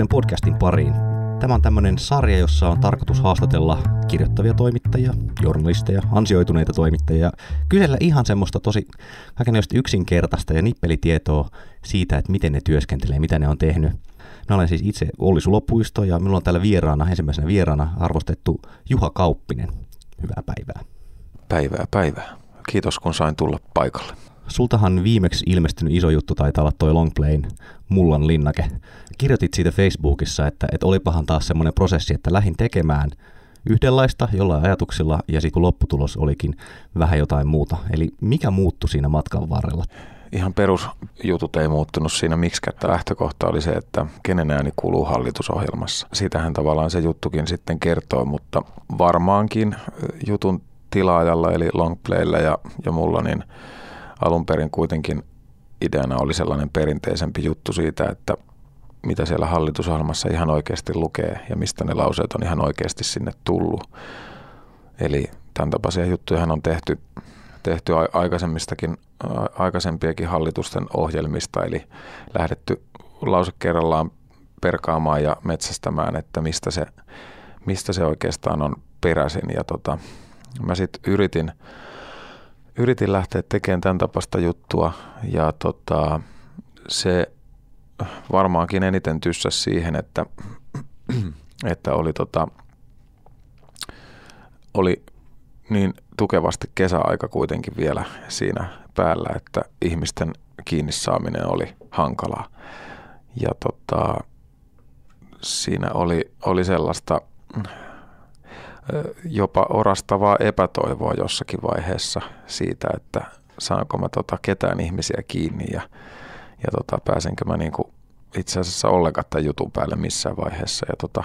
uuden podcastin pariin. Tämä on tämmöinen sarja, jossa on tarkoitus haastatella kirjoittavia toimittajia, journalisteja, ansioituneita toimittajia, kysellä ihan semmoista tosi kaikenlaista yksinkertaista ja nippelitietoa siitä, että miten ne työskentelee, mitä ne on tehnyt. Mä olen siis itse Olli Sulopuisto ja minulla on täällä vieraana, ensimmäisenä vieraana arvostettu Juha Kauppinen. Hyvää päivää. Päivää, päivää. Kiitos kun sain tulla paikalle. Sultahan viimeksi ilmestynyt iso juttu taitaa olla toi Longplayn Mullan linnake. Kirjoitit siitä Facebookissa, että, että olipahan taas semmoinen prosessi, että lähin tekemään yhdenlaista jollain ajatuksilla ja sitten lopputulos olikin vähän jotain muuta. Eli mikä muuttui siinä matkan varrella? Ihan perusjutut ei muuttunut siinä miksi, että lähtökohta oli se, että kenen ääni kuuluu hallitusohjelmassa. Siitähän tavallaan se juttukin sitten kertoo, mutta varmaankin jutun tilaajalla eli Longplaylla ja, ja mulla niin alun perin kuitenkin ideana oli sellainen perinteisempi juttu siitä, että mitä siellä hallitusohjelmassa ihan oikeasti lukee ja mistä ne lauseet on ihan oikeasti sinne tullut. Eli tämän tapaisia juttuja on tehty, tehty aikaisemmistakin, aikaisempiakin hallitusten ohjelmista, eli lähdetty lause kerrallaan perkaamaan ja metsästämään, että mistä se, mistä se oikeastaan on peräisin. Ja tota, mä sitten yritin, yritin lähteä tekemään tämän tapasta juttua ja tota, se varmaankin eniten tyssäs siihen, että, että oli, tota, oli niin tukevasti kesäaika kuitenkin vielä siinä päällä, että ihmisten kiinni saaminen oli hankalaa. Ja tota, siinä oli, oli sellaista jopa orastavaa epätoivoa jossakin vaiheessa siitä, että saanko mä tota ketään ihmisiä kiinni ja, ja tota, pääsenkö mä niinku itse asiassa ollenkaan tämän jutun päälle missään vaiheessa. Ja, tota,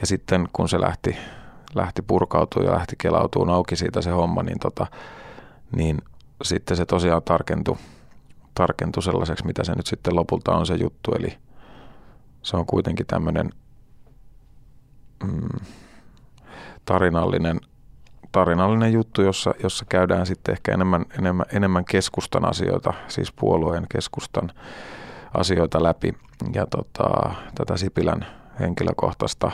ja sitten kun se lähti, lähti purkautua ja lähti kelautumaan auki siitä se homma, niin, tota, niin sitten se tosiaan tarkentui, tarkentui sellaiseksi, mitä se nyt sitten lopulta on se juttu. Eli se on kuitenkin tämmöinen mm, tarinallinen, tarinallinen juttu, jossa, jossa käydään sitten ehkä enemmän, enemmän, enemmän keskustan asioita, siis puolueen keskustan asioita läpi. Ja tota, tätä Sipilän henkilökohtaista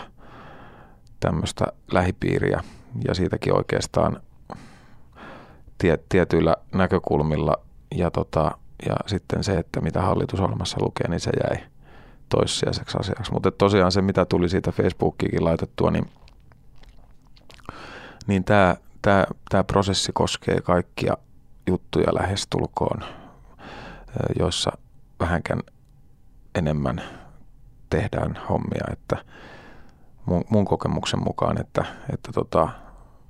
tämmöistä lähipiiriä ja siitäkin oikeastaan tie, tietyillä näkökulmilla ja, tota, ja sitten se, että mitä hallitusohjelmassa lukee, niin se jäi toissijaiseksi asiaksi. Mutta tosiaan se, mitä tuli siitä Facebookiinkin laitettua, niin niin tämä, tämä, tämä prosessi koskee kaikkia juttuja lähestulkoon, joissa vähänkään enemmän tehdään hommia, että mun, mun kokemuksen mukaan, että, että tota,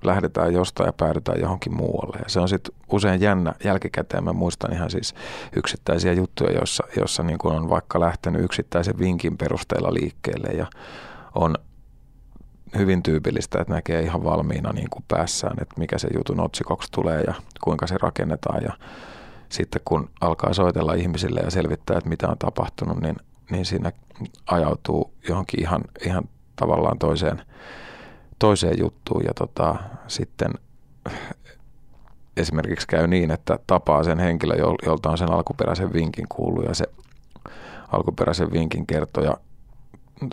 lähdetään jostain ja päädytään johonkin muualle. Ja se on sitten usein jännä jälkikäteen. Mä muistan ihan siis yksittäisiä juttuja, joissa, joissa niin on vaikka lähtenyt yksittäisen vinkin perusteella liikkeelle ja on hyvin tyypillistä, että näkee ihan valmiina niin kuin päässään, että mikä se jutun otsikoksi tulee ja kuinka se rakennetaan. Ja sitten kun alkaa soitella ihmisille ja selvittää, että mitä on tapahtunut, niin, niin siinä ajautuu johonkin ihan, ihan tavallaan toiseen, toiseen juttuun. Ja tota, sitten esimerkiksi käy niin, että tapaa sen henkilö, jolta on sen alkuperäisen vinkin kuullut ja se alkuperäisen vinkin kertoja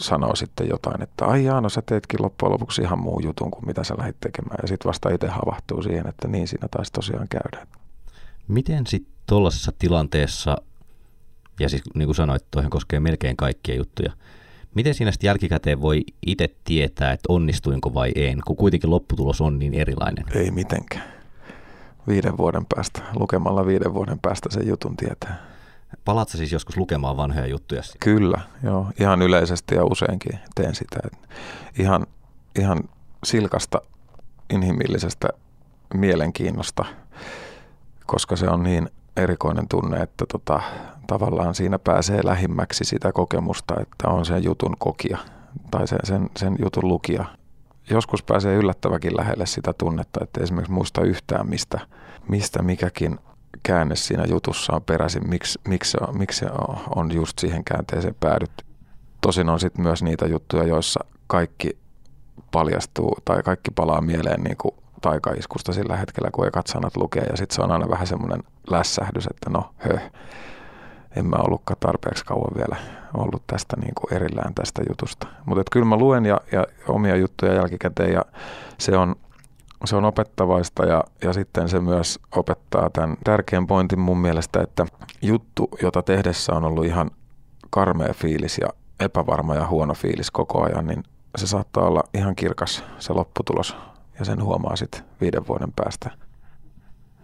sanoo sitten jotain, että ai jaa, no sä teetkin loppujen lopuksi ihan muu jutun kuin mitä sä lähdit tekemään. Ja sitten vasta itse havahtuu siihen, että niin siinä taisi tosiaan käydä. Miten sitten tuollaisessa tilanteessa, ja siis niin kuin sanoit, toihan koskee melkein kaikkia juttuja, miten siinä sitten jälkikäteen voi itse tietää, että onnistuinko vai en, kun kuitenkin lopputulos on niin erilainen? Ei mitenkään. Viiden vuoden päästä, lukemalla viiden vuoden päästä sen jutun tietää. Palaatko siis joskus lukemaan vanhoja juttuja? Kyllä, joo. Ihan yleisesti ja useinkin teen sitä. ihan, ihan silkasta inhimillisestä mielenkiinnosta, koska se on niin erikoinen tunne, että tota, tavallaan siinä pääsee lähimmäksi sitä kokemusta, että on sen jutun kokija tai sen, sen, sen jutun lukija. Joskus pääsee yllättäväkin lähelle sitä tunnetta, että esimerkiksi muista yhtään, mistä, mistä mikäkin käänne siinä jutussa on peräisin, miksi, miksi, miksi on just siihen käänteeseen päädytty. Tosin on sitten myös niitä juttuja, joissa kaikki paljastuu tai kaikki palaa mieleen niin kuin taikaiskusta sillä hetkellä, kun ekat sanat lukee ja sitten se on aina vähän semmoinen lässähdys, että no höh. en mä ollutkaan tarpeeksi kauan vielä ollut tästä niin kuin erillään tästä jutusta. Mutta kyllä mä luen ja, ja omia juttuja jälkikäteen ja se on, se on opettavaista ja, ja sitten se myös opettaa tämän tärkeän pointin mun mielestä, että juttu, jota tehdessä on ollut ihan karmea fiilis ja epävarma ja huono fiilis koko ajan, niin se saattaa olla ihan kirkas se lopputulos ja sen huomaa sitten viiden vuoden päästä.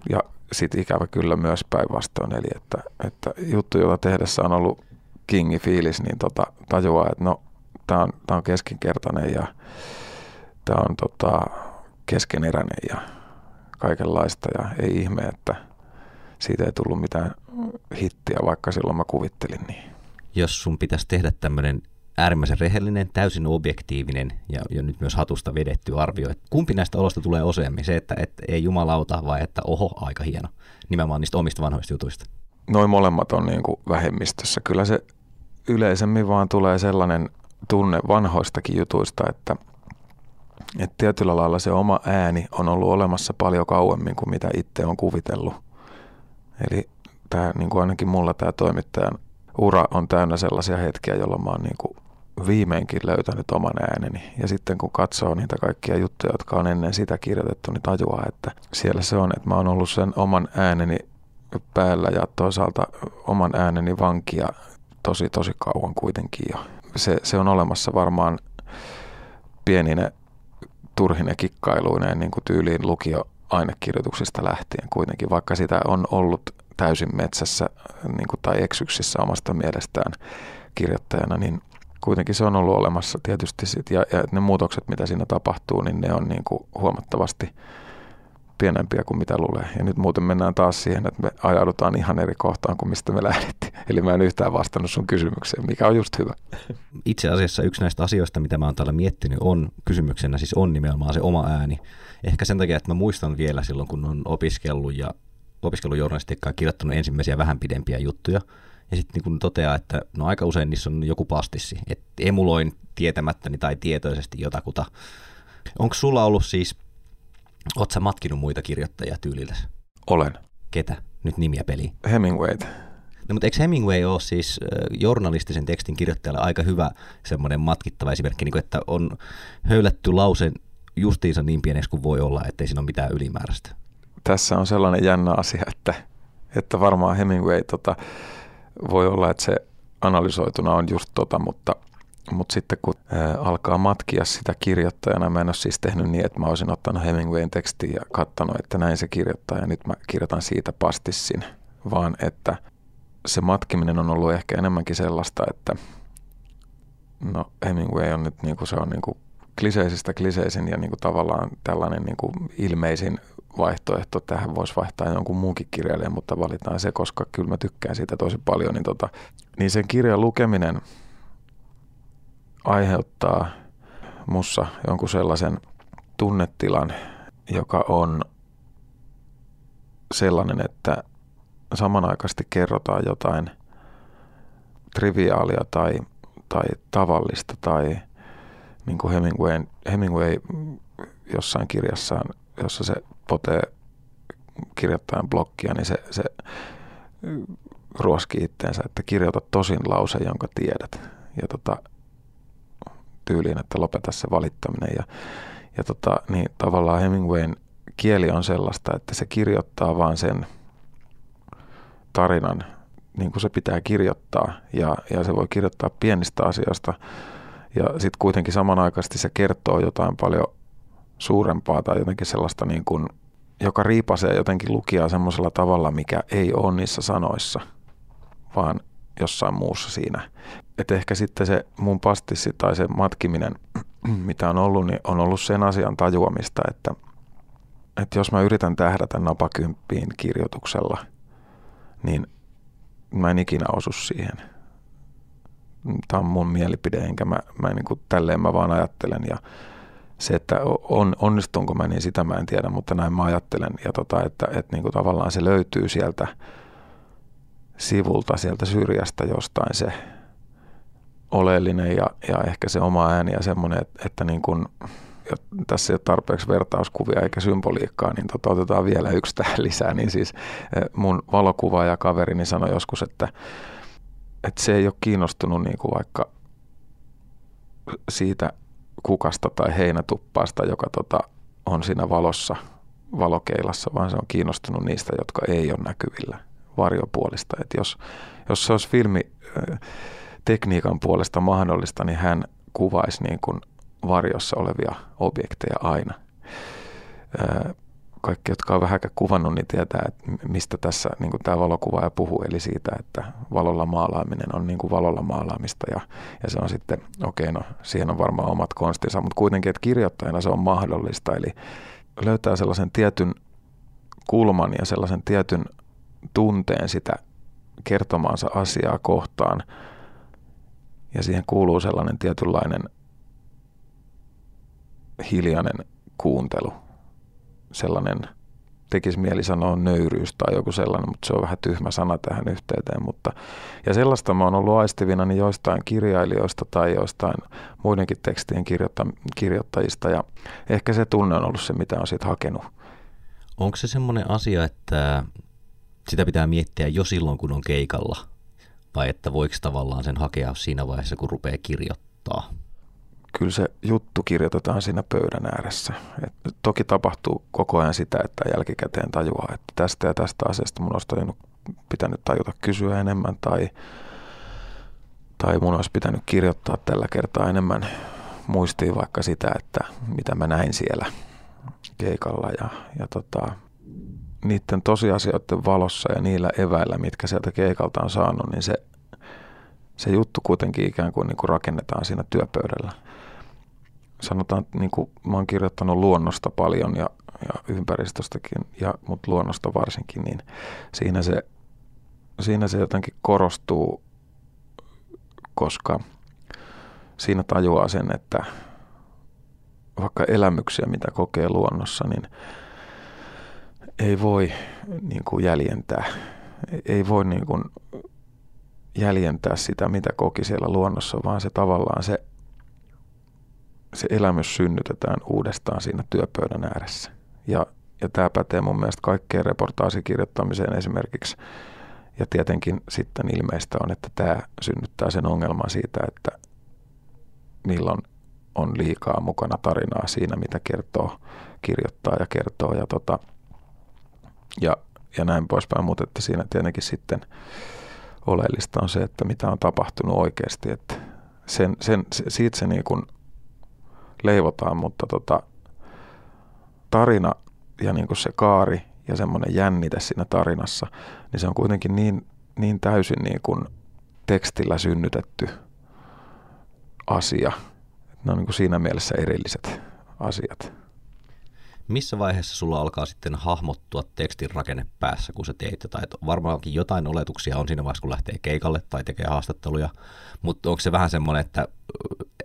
Ja sitten ikävä kyllä myös päinvastoin, eli että, että juttu, jota tehdessä on ollut kingi fiilis, niin tota, tajuaa, että no, tämä on, on keskinkertainen ja tämä on tota, keskeneräinen ja kaikenlaista ja ei ihme, että siitä ei tullut mitään hittiä, vaikka silloin mä kuvittelin niin. Jos sun pitäisi tehdä tämmöinen äärimmäisen rehellinen, täysin objektiivinen ja, ja nyt myös hatusta vedetty arvio. Että kumpi näistä olosta tulee useammin? Se, että, että ei jumalauta vai että oho, aika hieno. Nimenomaan niistä omista vanhoista jutuista. Noin molemmat on niin kuin vähemmistössä. Kyllä se yleisemmin vaan tulee sellainen tunne vanhoistakin jutuista, että, että tietyllä lailla se oma ääni on ollut olemassa paljon kauemmin kuin mitä itse on kuvitellut. Eli tämä, niin kuin ainakin mulla tämä toimittajan ura on täynnä sellaisia hetkiä, jolloin mä oon niin kuin viimeinkin löytänyt oman ääneni. Ja sitten kun katsoo niitä kaikkia juttuja, jotka on ennen sitä kirjoitettu, niin tajuaa, että siellä se on, että mä oon ollut sen oman ääneni päällä ja toisaalta oman ääneni vankia tosi tosi kauan kuitenkin. Ja se, se on olemassa varmaan pienine turhine kikkailuineen niin kuin tyyliin lukio ainekirjoituksista lähtien kuitenkin, vaikka sitä on ollut täysin metsässä niin kuin, tai eksyksissä omasta mielestään kirjoittajana, niin kuitenkin se on ollut olemassa tietysti sit, ja, ja ne muutokset, mitä siinä tapahtuu, niin ne on niin kuin huomattavasti pienempiä kuin mitä luulee. Ja nyt muuten mennään taas siihen, että me ajaudutaan ihan eri kohtaan kuin mistä me lähdettiin. Eli mä en yhtään vastannut sun kysymykseen, mikä on just hyvä. Itse asiassa yksi näistä asioista, mitä mä oon täällä miettinyt, on kysymyksenä siis on nimenomaan se oma ääni. Ehkä sen takia, että mä muistan vielä silloin, kun on opiskellut ja opiskellut journalistiikkaa kirjoittanut ensimmäisiä vähän pidempiä juttuja – ja sitten niin toteaa, että no aika usein niissä on joku pastissi, että emuloin tietämättäni tai tietoisesti jotakuta. Onko sulla ollut siis, oot sä matkinut muita kirjoittajia tyylillä? Olen. Ketä? Nyt nimiä peli. Hemingway. No, mutta eikö Hemingway ole siis journalistisen tekstin kirjoittajalle aika hyvä semmoinen matkittava esimerkki, niin kuin, että on höylätty lausen justiinsa niin pieneksi kuin voi olla, ettei siinä ole mitään ylimääräistä? Tässä on sellainen jännä asia, että, että varmaan Hemingway tota, voi olla, että se analysoituna on just tota, mutta, mutta sitten kun alkaa matkia sitä kirjoittajana, mä en ole siis tehnyt niin, että mä olisin ottanut Hemingwayn tekstin ja katsonut, että näin se kirjoittaa ja nyt mä kirjoitan siitä pastissin, vaan että se matkiminen on ollut ehkä enemmänkin sellaista, että no Hemingway on nyt niin kuin se on niin kuin kliseisistä kliseisin ja niin kuin tavallaan tällainen niin kuin ilmeisin vaihtoehto. Tähän voisi vaihtaa jonkun muunkin kirjailijan, mutta valitaan se, koska kyllä mä tykkään siitä tosi paljon. Niin, tota, niin sen kirjan lukeminen aiheuttaa mussa jonkun sellaisen tunnetilan, joka on sellainen, että samanaikaisesti kerrotaan jotain triviaalia tai, tai tavallista tai niin kuin Hemingway, Hemingway jossain kirjassaan, jossa se potee kirjoittajan blokkia, niin se, se ruoski itteensä, että kirjoita tosin lause, jonka tiedät. Ja tota, tyyliin, että lopeta se valittaminen. Ja, ja tota, niin tavallaan Hemingwayn kieli on sellaista, että se kirjoittaa vaan sen tarinan niin kuin se pitää kirjoittaa. Ja, ja se voi kirjoittaa pienistä asioista. Ja sitten kuitenkin samanaikaisesti se kertoo jotain paljon suurempaa tai jotenkin sellaista niin kuin joka riipasee jotenkin lukijaa semmoisella tavalla, mikä ei ole niissä sanoissa, vaan jossain muussa siinä. Et ehkä sitten se mun pastissi tai se matkiminen, mitä on ollut, niin on ollut sen asian tajuamista, että, että jos mä yritän tähdätä napakymppiin kirjoituksella, niin mä en ikinä osu siihen. Tämä on mun mielipide, enkä mä, mä niin kuin, tälleen mä vaan ajattelen ja se, että on, onnistunko mä, niin sitä mä en tiedä, mutta näin mä ajattelen. Ja tota, että, että niin kuin tavallaan se löytyy sieltä sivulta, sieltä syrjästä jostain se oleellinen ja, ja ehkä se oma ääni ja semmoinen, että, että niin kuin, tässä ei ole tarpeeksi vertauskuvia eikä symboliikkaa, niin tota, otetaan vielä yksi tähän lisää. Niin siis mun valokuva ja kaverini sanoi joskus, että että se ei ole kiinnostunut niin kuin vaikka siitä kukasta tai heinätuppaasta, joka tota, on siinä valossa, valokeilassa, vaan se on kiinnostunut niistä, jotka ei ole näkyvillä varjopuolista. Et jos, jos se olisi filmi tekniikan puolesta mahdollista, niin hän kuvaisi niin kuin varjossa olevia objekteja aina. Kaikki, jotka on vähäkään kuvannut, niin tietää, että mistä tässä niin kuin tämä valokuvaaja puhuu, eli siitä, että valolla maalaaminen on niin kuin valolla maalaamista, ja, ja se on sitten, okei, okay, no siihen on varmaan omat konstinsa, mutta kuitenkin, että kirjoittajana se on mahdollista, eli löytää sellaisen tietyn kulman ja sellaisen tietyn tunteen sitä kertomaansa asiaa kohtaan, ja siihen kuuluu sellainen tietynlainen hiljainen kuuntelu – sellainen, tekisi mieli sanoa nöyryys tai joku sellainen, mutta se on vähän tyhmä sana tähän yhteyteen. Mutta, ja sellaista mä oon ollut aistivina niin joistain kirjailijoista tai joistain muidenkin tekstien kirjoitta, kirjoittajista ja ehkä se tunne on ollut se, mitä on siitä hakenut. Onko se semmoinen asia, että sitä pitää miettiä jo silloin, kun on keikalla? Vai että voiko tavallaan sen hakea siinä vaiheessa, kun rupeaa kirjoittaa? kyllä se juttu kirjoitetaan siinä pöydän ääressä. Et toki tapahtuu koko ajan sitä, että jälkikäteen tajuaa, että tästä ja tästä asiasta mun olisi pitänyt tajuta kysyä enemmän tai, tai mun olisi pitänyt kirjoittaa tällä kertaa enemmän muistiin vaikka sitä, että mitä mä näin siellä keikalla ja, ja tota, niiden tosiasioiden valossa ja niillä eväillä, mitkä sieltä keikalta on saanut, niin se, se juttu kuitenkin ikään kuin, niin kuin rakennetaan siinä työpöydällä. Sanotaan, että niin kuin mä oon kirjoittanut luonnosta paljon ja, ja ympäristöstäkin, ja, mutta luonnosta varsinkin, niin siinä se, siinä se jotenkin korostuu, koska siinä tajuaa sen, että vaikka elämyksiä, mitä kokee luonnossa, niin ei voi niin kuin jäljentää. Ei voi niin kuin jäljentää sitä, mitä koki siellä luonnossa, vaan se tavallaan se se elämys synnytetään uudestaan siinä työpöydän ääressä. Ja, ja tämä pätee mun mielestä kaikkeen reportaasikirjoittamiseen esimerkiksi. Ja tietenkin sitten ilmeistä on, että tämä synnyttää sen ongelman siitä, että niillä on, on liikaa mukana tarinaa siinä, mitä kertoo, kirjoittaa ja kertoo. Ja, tota, ja, ja näin poispäin, mutta että siinä tietenkin sitten oleellista on se, että mitä on tapahtunut oikeasti. Että sen, sen, siitä se niin kuin leivotaan, mutta tota, tarina ja niin kuin se kaari ja semmoinen jännite siinä tarinassa, niin se on kuitenkin niin, niin täysin niin kuin tekstillä synnytetty asia. Ne on niin kuin siinä mielessä erilliset asiat. Missä vaiheessa sulla alkaa sitten hahmottua tekstin rakenne päässä, kun sä teet jotain? Että varmaankin jotain oletuksia on siinä vaiheessa, kun lähtee keikalle tai tekee haastatteluja, mutta onko se vähän semmoinen, että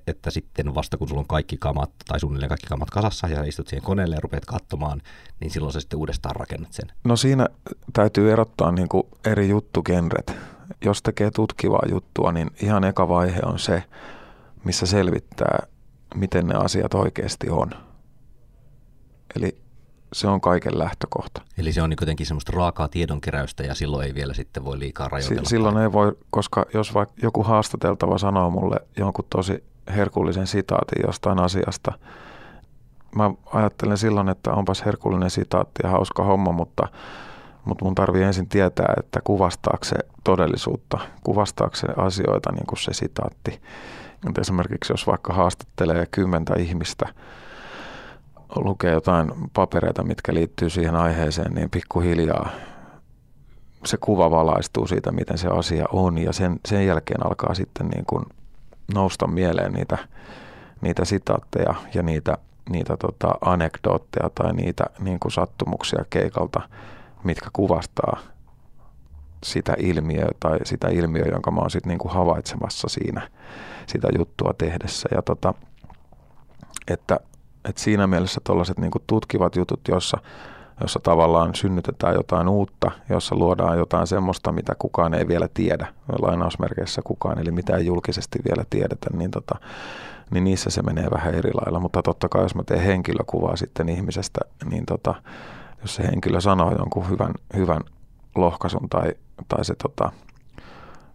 että sitten vasta kun sulla on kaikki kamat tai suunnilleen kaikki kamat kasassa ja istut siihen koneelle ja rupeat katsomaan, niin silloin sä sitten uudestaan rakennat sen. No siinä täytyy erottaa niin kuin eri juttugenret. Jos tekee tutkivaa juttua, niin ihan eka vaihe on se, missä selvittää, miten ne asiat oikeasti on. Eli se on kaiken lähtökohta. Eli se on niin jotenkin semmoista raakaa tiedonkeräystä ja silloin ei vielä sitten voi liikaa rajoitella. silloin ei voi, koska jos vaikka joku haastateltava sanoo mulle jonkun tosi herkullisen sitaatin jostain asiasta. Mä ajattelen silloin, että onpas herkullinen sitaatti ja hauska homma, mutta, mutta mun tarvii ensin tietää, että kuvastaako se todellisuutta, kuvastaako se asioita niin kuin se sitaatti. Et esimerkiksi jos vaikka haastattelee kymmentä ihmistä, lukee jotain papereita, mitkä liittyy siihen aiheeseen, niin pikkuhiljaa se kuva valaistuu siitä, miten se asia on ja sen, sen jälkeen alkaa sitten niin kuin nousta mieleen niitä, niitä sitaatteja ja niitä, niitä tota anekdootteja tai niitä niin kuin sattumuksia keikalta, mitkä kuvastaa sitä ilmiöä tai sitä ilmiöä, jonka mä oon sitten niin kuin havaitsemassa siinä sitä juttua tehdessä. Ja tota, että, että siinä mielessä tuollaiset niin tutkivat jutut, jossa jossa tavallaan synnytetään jotain uutta, jossa luodaan jotain semmoista, mitä kukaan ei vielä tiedä, lainausmerkeissä kukaan, eli mitä ei julkisesti vielä tiedetä, niin, tota, niin niissä se menee vähän eri lailla. Mutta totta kai, jos mä teen henkilökuvaa sitten ihmisestä, niin tota, jos se henkilö sanoo jonkun hyvän, hyvän lohkaisun tai, tai se tota,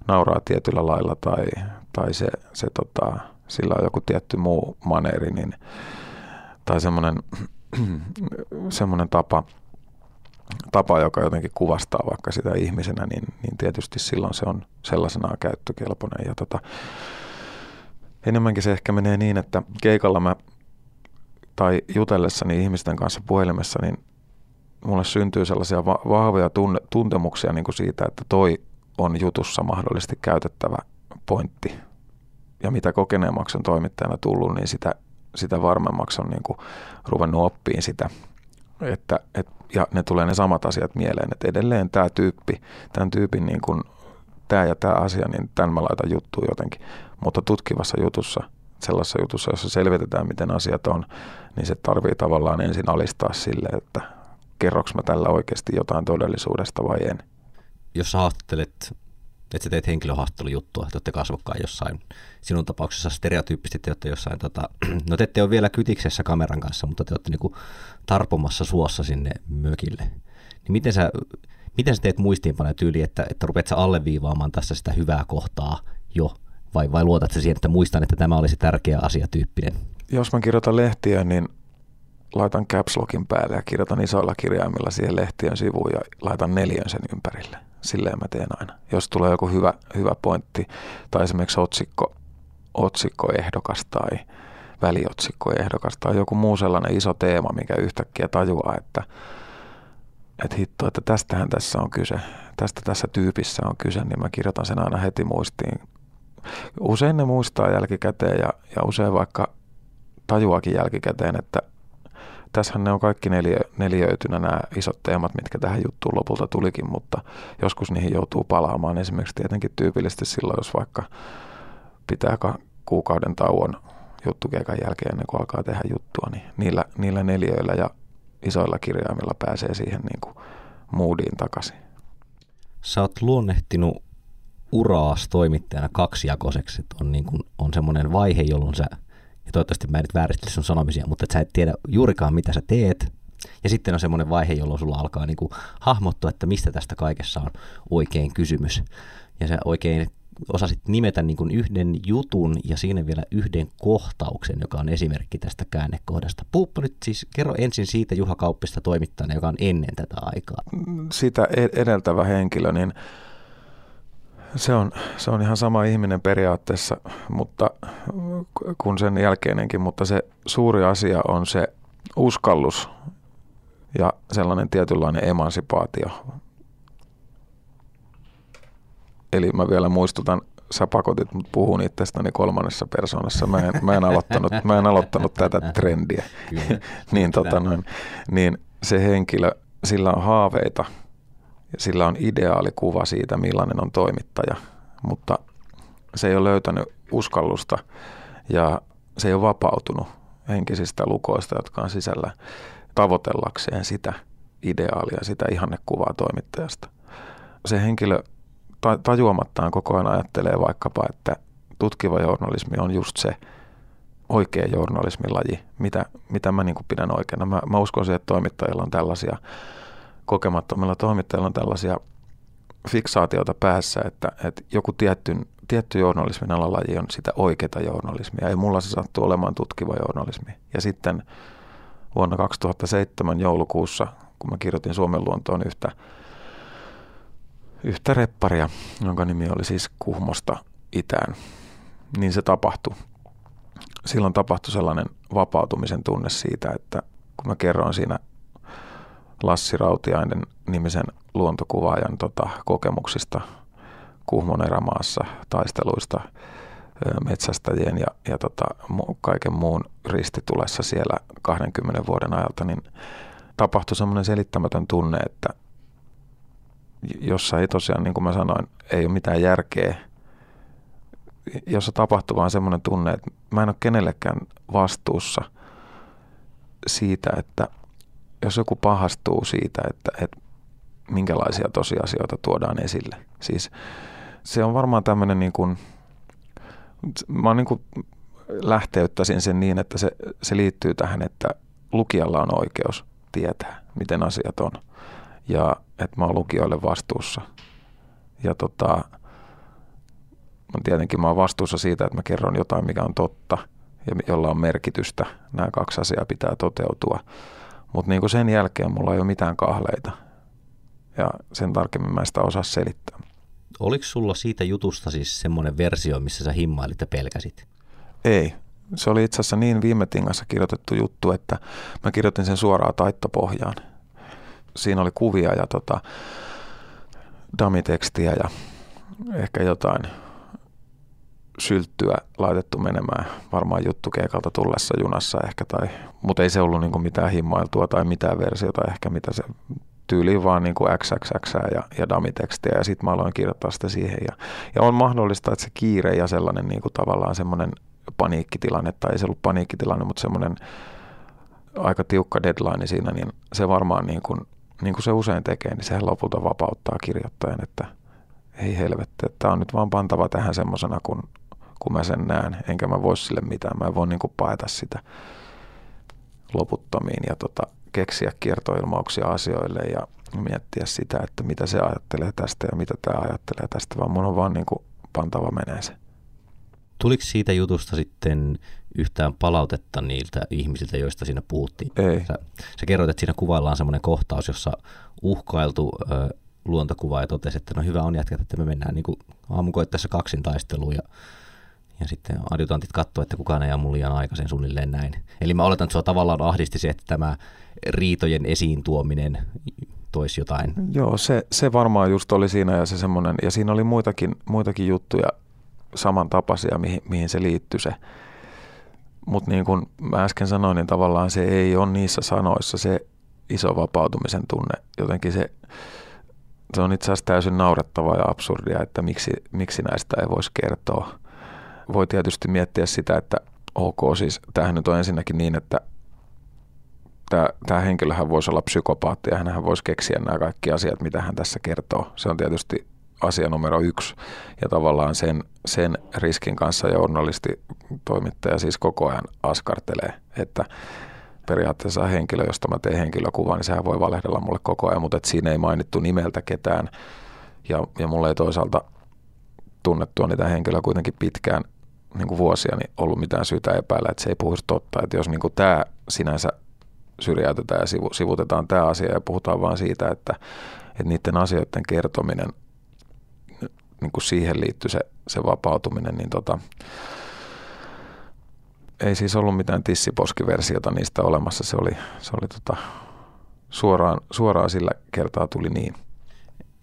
nauraa tietyllä lailla tai, tai se, se tota, sillä on joku tietty muu maneeri, niin, tai semmoinen, semmoinen tapa, tapa, joka jotenkin kuvastaa vaikka sitä ihmisenä, niin, niin tietysti silloin se on sellaisenaan käyttökelpoinen. Ja tota, enemmänkin se ehkä menee niin, että keikalla mä tai jutellessani ihmisten kanssa puhelimessa, niin mulle syntyy sellaisia va- vahvoja tunne- tuntemuksia niin kuin siitä, että toi on jutussa mahdollisesti käytettävä pointti. Ja mitä kokeneemmaksi on toimittajana tullut, niin sitä, sitä varmemmaksi on niin kuin ruvennut oppiin sitä, että, et, ja ne tulee ne samat asiat mieleen, että edelleen tämä tyyppi, tämän tyypin niin kuin, tämä ja tämä asia, niin tämän mä laitan juttuun jotenkin. Mutta tutkivassa jutussa, sellaisessa jutussa, jossa selvitetään, miten asiat on, niin se tarvii tavallaan ensin alistaa sille, että kerroks mä tällä oikeasti jotain todellisuudesta vai en. Jos sä haastattelet, että sä teet henkilöhaastattelujuttua, että olette kasvokkain jossain, sinun tapauksessa stereotyyppisesti te olette jossain, tota, no te ette ole vielä kytiksessä kameran kanssa, mutta te olette niinku tarpomassa suossa sinne mökille. Niin miten sä, miten sä teet muistiinpanoja tyyli, että, että rupeat sä alleviivaamaan tässä sitä hyvää kohtaa jo, vai, vai luotat sä siihen, että muistan, että tämä olisi tärkeä asia tyyppinen? Jos mä kirjoitan lehtiä, niin laitan caps lockin päälle ja kirjoitan isoilla kirjaimilla siihen lehtien sivuun ja laitan neljön sen ympärille. Silleen mä teen aina. Jos tulee joku hyvä, hyvä pointti tai esimerkiksi otsikko, otsikkoehdokas tai väliotsikkoehdokas tai joku muu sellainen iso teema, mikä yhtäkkiä tajuaa, että, että hitto, että tästähän tässä on kyse, tästä tässä tyypissä on kyse, niin mä kirjoitan sen aina heti muistiin. Usein ne muistaa jälkikäteen ja, ja usein vaikka tajuakin jälkikäteen, että tässähän ne on kaikki neljö, neljöitynä nämä isot teemat, mitkä tähän juttuun lopulta tulikin, mutta joskus niihin joutuu palaamaan esimerkiksi tietenkin tyypillisesti silloin, jos vaikka pitää kuukauden tauon juttukeikan jälkeen ennen kuin alkaa tehdä juttua, niin niillä, niillä neljöillä ja isoilla kirjaimilla pääsee siihen niin kuin moodiin takaisin. Sä oot luonnehtinut uraas toimittajana kaksijakoiseksi. On, niin kuin, on semmoinen vaihe, jolloin sä ja toivottavasti mä en nyt vääristele sun sanomisia, mutta että sä et tiedä juurikaan mitä sä teet, ja sitten on semmoinen vaihe, jolloin sulla alkaa niin kuin hahmottua, että mistä tästä kaikessa on oikein kysymys. Ja sä oikein osasit nimetä niin kuin yhden jutun ja siinä vielä yhden kohtauksen, joka on esimerkki tästä käännekohdasta. Puuppa nyt siis, kerro ensin siitä Juha Kauppista toimittajana, joka on ennen tätä aikaa. Sitä e- edeltävä henkilö, niin se on, se on ihan sama ihminen periaatteessa, mutta kuin sen jälkeinenkin, mutta se suuri asia on se uskallus ja sellainen tietynlainen emansipaatio. Eli mä vielä muistutan, sä pakotit mut puhun itsestäni kolmannessa persoonassa. Mä en, mä en, aloittanut, mä en aloittanut tätä trendiä. niin, tota noin, niin se henkilö, sillä on haaveita – sillä on ideaali kuva siitä, millainen on toimittaja, mutta se ei ole löytänyt uskallusta ja se ei ole vapautunut henkisistä lukoista, jotka on sisällä tavoitellakseen sitä ideaalia, sitä ihannekuvaa toimittajasta. Se henkilö tajuamattaan koko ajan ajattelee vaikkapa, että tutkiva journalismi on just se oikea journalismin laji, mitä, mitä mä niin pidän oikeana. Mä, mä uskon siihen, että toimittajilla on tällaisia kokemattomilla toimittajilla on tällaisia fiksaatioita päässä, että, että joku tietty, tietty journalismin alalaji on sitä oikeaa journalismia. Ei mulla se sattuu olemaan tutkiva journalismi. Ja sitten vuonna 2007 joulukuussa, kun mä kirjoitin Suomen luontoon yhtä, yhtä repparia, jonka nimi oli siis Kuhmosta itään, niin se tapahtui. Silloin tapahtui sellainen vapautumisen tunne siitä, että kun mä kerroin siinä Lassi Rautiainen nimisen luontokuvaajan tota, kokemuksista Kuhmon erämaassa, taisteluista metsästäjien ja, ja tota, kaiken muun ristitulessa siellä 20 vuoden ajalta, niin tapahtui semmoinen selittämätön tunne, että jossa ei tosiaan, niin kuin mä sanoin, ei ole mitään järkeä, jossa tapahtui vaan semmoinen tunne, että mä en ole kenellekään vastuussa siitä, että jos joku pahastuu siitä, että, että minkälaisia tosiasioita tuodaan esille. Siis se on varmaan tämmöinen niin kuin, mä niin kuin lähteyttäisin sen niin, että se, se liittyy tähän, että lukijalla on oikeus tietää, miten asiat on. Ja että mä oon lukijoille vastuussa. Ja tota, tietenkin mä oon vastuussa siitä, että mä kerron jotain, mikä on totta ja jolla on merkitystä. Nämä kaksi asiaa pitää toteutua. Mutta niin sen jälkeen mulla ei ole mitään kahleita. Ja sen tarkemmin mä sitä osaa selittää. Oliko sulla siitä jutusta siis semmoinen versio, missä sä himmailit ja pelkäsit? Ei. Se oli itse asiassa niin viime tingassa kirjoitettu juttu, että mä kirjoitin sen suoraan taittopohjaan. Siinä oli kuvia ja tota, damitekstiä ja ehkä jotain sylttyä laitettu menemään varmaan keikalta tullessa junassa ehkä, tai, mutta ei se ollut niin mitään himmailtua tai mitään versiota ehkä, mitä se tyyli vaan niin XXX ja, ja damitekstiä ja sitten mä aloin kirjoittaa sitä siihen. Ja, ja on mahdollista, että se kiire ja sellainen niin kuin tavallaan semmoinen paniikkitilanne, tai ei se ollut paniikkitilanne, mutta semmoinen aika tiukka deadline siinä, niin se varmaan niin kuin, niin kuin se usein tekee, niin sehän lopulta vapauttaa kirjoittajan, että ei helvetti, että tämä on nyt vaan pantava tähän semmoisena, kun, kun mä sen näen, enkä mä voi sille mitään, mä en voi niin kuin paeta sitä loputtomiin ja tota, keksiä kiertoilmauksia asioille ja miettiä sitä, että mitä se ajattelee tästä ja mitä tämä ajattelee tästä, vaan mun on vaan niin kuin pantava menee se. Tuliko siitä jutusta sitten yhtään palautetta niiltä ihmisiltä, joista siinä puhuttiin? Ei. Sä, sä kerroit, että siinä kuvaillaan semmoinen kohtaus, jossa uhkailtu ö, luontokuva ja totesi, että no hyvä on jatkaa, että me mennään niin aamukoittaessa kaksin taisteluun ja, ja sitten adjutantit katsoo, että kukaan ei ammu liian aikaisen suunnilleen näin. Eli mä oletan, että sua tavallaan ahdisti se, että tämä riitojen esiin tuominen toisi jotain. Joo, se, se varmaan just oli siinä ja se semmoinen, ja siinä oli muitakin, muitakin juttuja samantapaisia, mihin, mihin se liittyi se. Mutta niin kuin mä äsken sanoin, niin tavallaan se ei ole niissä sanoissa se iso vapautumisen tunne. Jotenkin se, se on itse asiassa täysin naurettavaa ja absurdia, että miksi, miksi näistä ei voisi kertoa. Voi tietysti miettiä sitä, että ok, siis tämähän nyt on ensinnäkin niin, että tämä, tämä henkilöhän voisi olla psykopaatti ja hän voisi keksiä nämä kaikki asiat, mitä hän tässä kertoo. Se on tietysti asia numero yksi. Ja tavallaan sen, sen riskin kanssa journalisti toimittaja siis koko ajan askartelee, että periaatteessa henkilö, josta mä teen henkilökuvan, niin sehän voi valehdella mulle koko ajan, mutta että siinä ei mainittu nimeltä ketään. Ja, ja mulle ei toisaalta tunnettua niitä henkilöä kuitenkin pitkään niin kuin vuosia, niin ollut mitään syytä epäillä, että se ei puhuisi totta. Että jos niin kuin tämä sinänsä syrjäytetään ja sivu, sivutetaan tämä asia ja puhutaan vain siitä, että, että niiden asioiden kertominen, niin kuin siihen liittyy se, se vapautuminen, niin tota, ei siis ollut mitään tissiposkiversiota niistä olemassa. Se oli, se oli tota, suoraan, suoraan sillä kertaa tuli niin.